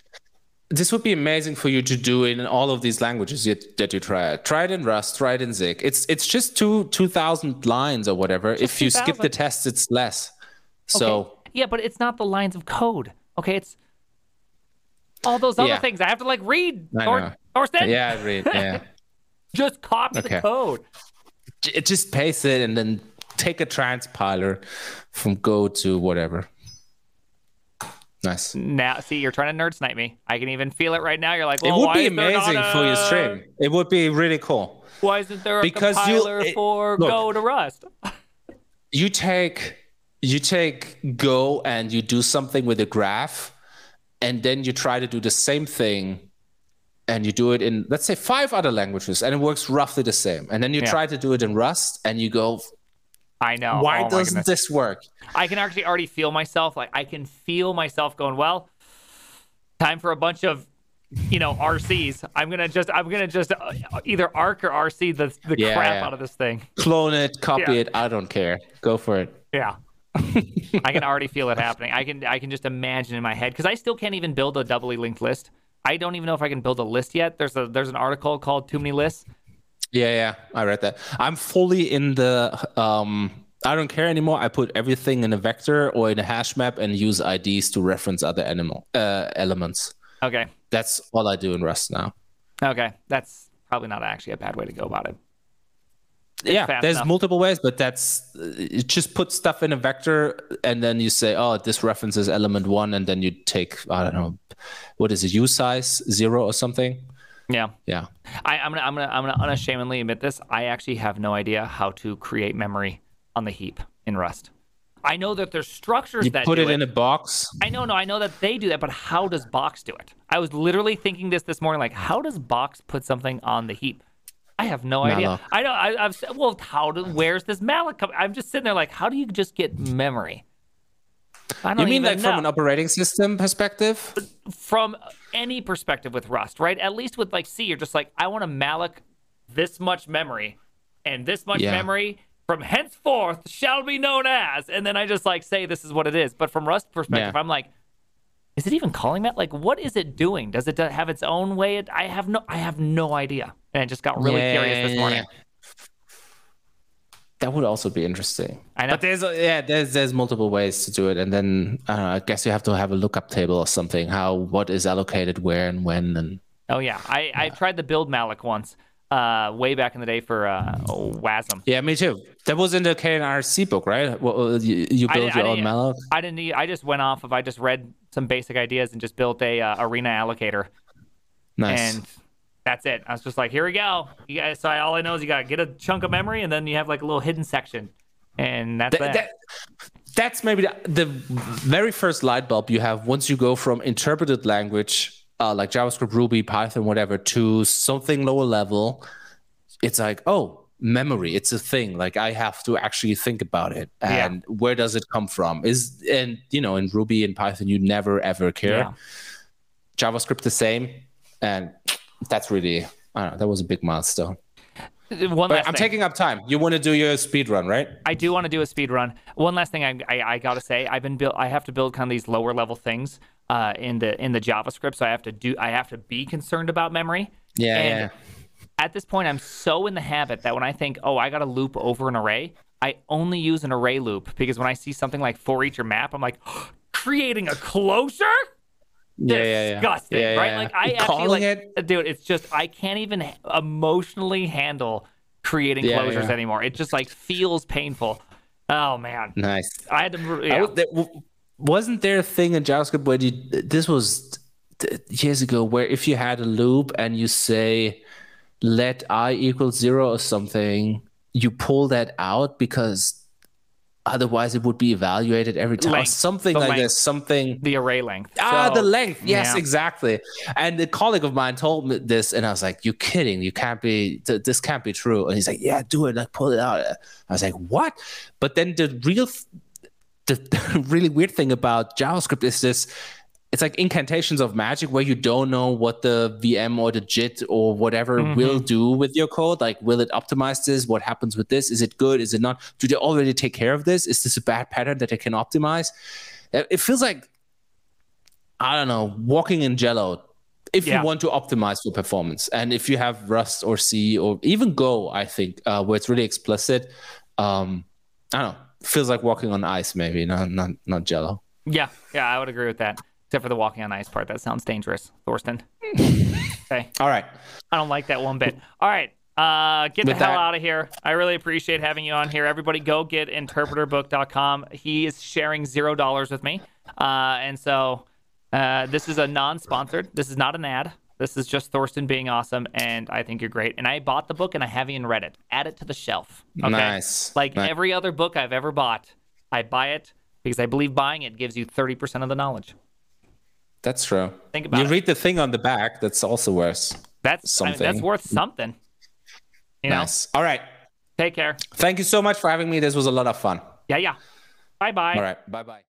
this would be amazing for you to do in all of these languages yet, that you try it. Try it in Rust, try it in Zig. It's it's just two two thousand lines or whatever. if you skip the tests, it's less. So Okay. yeah but it's not the lines of code okay it's all those other Yeah. things i have to like read I or know. Thorsten, yeah, read. [LAUGHS] Yeah, just copy Okay. the code just paste it and then take a transpiler from Go to whatever. Nice. Now, see, you're trying to nerd snipe me. I can even feel it right now. You're like, it would be amazing not for your stream. It would be really cool. Why isn't there a Because you- compiler it- for look. Go to Rust? You take you take Go and you do something with a graph, and then you try to do the same thing, and you do it in let's say five other languages, and it works roughly the same. And then you Yeah. try to do it in Rust, and you go, I know. why Oh doesn't this work? I can actually already feel myself. Like I can feel myself going. Well, time for a bunch of, you know, RCs. I'm gonna just. I'm gonna just uh, either arc or RC the the Yeah, crap yeah. out of this thing. Clone it, copy Yeah. it. I don't care. Go for it. Yeah. I can already feel it happening. I can I can just imagine in my head because I still can't even build a doubly linked list. I don't even know if I can build a list yet. There's a there's an article called Too Many Lists. Yeah, yeah, I read that. I'm fully in the um I don't care anymore. I put everything in a vector or in a hash map and use IDs to reference other animal uh, elements. Okay. That's all I do in Rust now. Okay. That's probably not actually a bad way to go about it. yeah, there's enough. multiple ways, but that's uh, just put stuff in a vector and then you say, oh, this references element one, and then you take I don't know, what is it, usize zero or something? Yeah. Yeah. I, I'm gonna I'm gonna I'm gonna unashamedly admit this. I actually have no idea how to create memory on the heap in Rust. I know that there's structures You that put do it in a box. I know, no, I know that they do that, but how does Box do it? I was literally thinking this this morning, like, how does Box put something on the heap? I have no idea. Malloc. I know. I, I've said, well, how do? Where's this malloc coming? I'm just sitting there, like, how do you just get memory? I don't You mean like from an operating system perspective? from any perspective with Rust, right? At least with like C, you're just like, I want to malloc this much memory and this much Yeah. memory from henceforth shall be known as, and then I just like say this is what it is. But from Rust perspective, Yeah. I'm like, is it even calling that? Like, what is it doing? Does it uh, have its own way? I have no, I have no idea, and I just got really Yeah, curious this morning. Yeah. That would also be interesting. I know. But there's yeah, there's there's multiple ways to do it, and then uh, I guess you have to have a lookup table or something. How what is allocated where and when and Oh yeah, I, I tried the build malloc once, uh, way back in the day for uh, WASM. yeah, me too. That was in the K&R C book, right? Well, uh, you, you I your I own malloc. I didn't. Need, I just went off of. I just read some basic ideas and just built a uh, arena allocator, Nice. and that's it. I was just like, here we go. You guys. So I, all I know is you got to get a chunk of memory, and then you have like a little hidden section, and that's Th- that. that- that's maybe the, the very first light bulb you have once you go from interpreted language uh, like JavaScript, Ruby, Python, whatever, to something lower level. It's like, oh, memory. It's a thing. Like I have to actually think about it, Yeah. and where does it come from? Is and you know in Ruby and Python you never ever care. Yeah. JavaScript the same, and that's really I don't know. That was a big milestone. One But last I'm thing. taking up time. You want to do your speed run, right? I do want to do a speed run. One last thing I, I, I gotta say, I've been built. I have to build kind of these lower level things uh, in the in the JavaScript. So I have to do. I have to be concerned about memory. Yeah, And yeah. At this point, I'm so in the habit that when I think, oh, I got to loop over an array, I only use an array loop because when I see something like for each or map, I'm like, [GASPS] creating a closure. Yeah, yeah, yeah. Disgusting, Yeah, right? Like I actually Calling like, it? dude. It's just I can't even emotionally handle creating Yeah, closures yeah. anymore. It just like feels painful. Oh man, Nice. I had to. I Yeah. was, there, wasn't there a thing in JavaScript where you, this was years ago where if you had a loop and you say let i equal zero or something, you pull that out because otherwise it would be evaluated every time. Length. Something like length. this. Something. the array length. Ah, So, the length. Yes, yeah. exactly. And a colleague of mine told me this, and I was like, "You kidding? You can't be. Th- this can't be true." And he's like, "Yeah, do it. Like, pull it out." I was like, "What?" But then the real, the, [LAUGHS] the really weird thing about JavaScript is this. It's like incantations of magic where you don't know what the VM or the JIT or whatever Mm-hmm. will do with your code. Like, will it optimize this? What happens with this? Is it good? Is it not? Do they already take care of this? Is this a bad pattern that they can optimize? It feels like I don't know, walking in Jello. If Yeah. you want to optimize for performance, and if you have Rust or C or even Go, I think uh, where it's really explicit, um, I don't know, feels like walking on ice, maybe not not not Jello. Yeah, yeah, I would agree with that. Except for the walking on ice part. That sounds dangerous, Thorsten. [LAUGHS] okay. All right, I don't like that one bit. All right. Uh, get the hell that- out of here. I really appreciate having you on here. Everybody go get interpreterbook.com. He is sharing zero dollars with me. Uh, and so uh, this is a non sponsored, this is not an ad. This is just Thorsten being awesome. And I think you're great. And I bought the book and I haven't even read it. Add it to the shelf. Okay? Nice. Like Nice. every other book I've ever bought, I buy it because I believe buying it gives you 30% of the knowledge. That's true. Think about you it. read the thing on the back. That's also worth. That's I mean, that's worth something. You know, Nice. All right. take care. Thank you so much for having me. This was a lot of fun. Yeah, yeah. Bye bye. All right. Bye bye.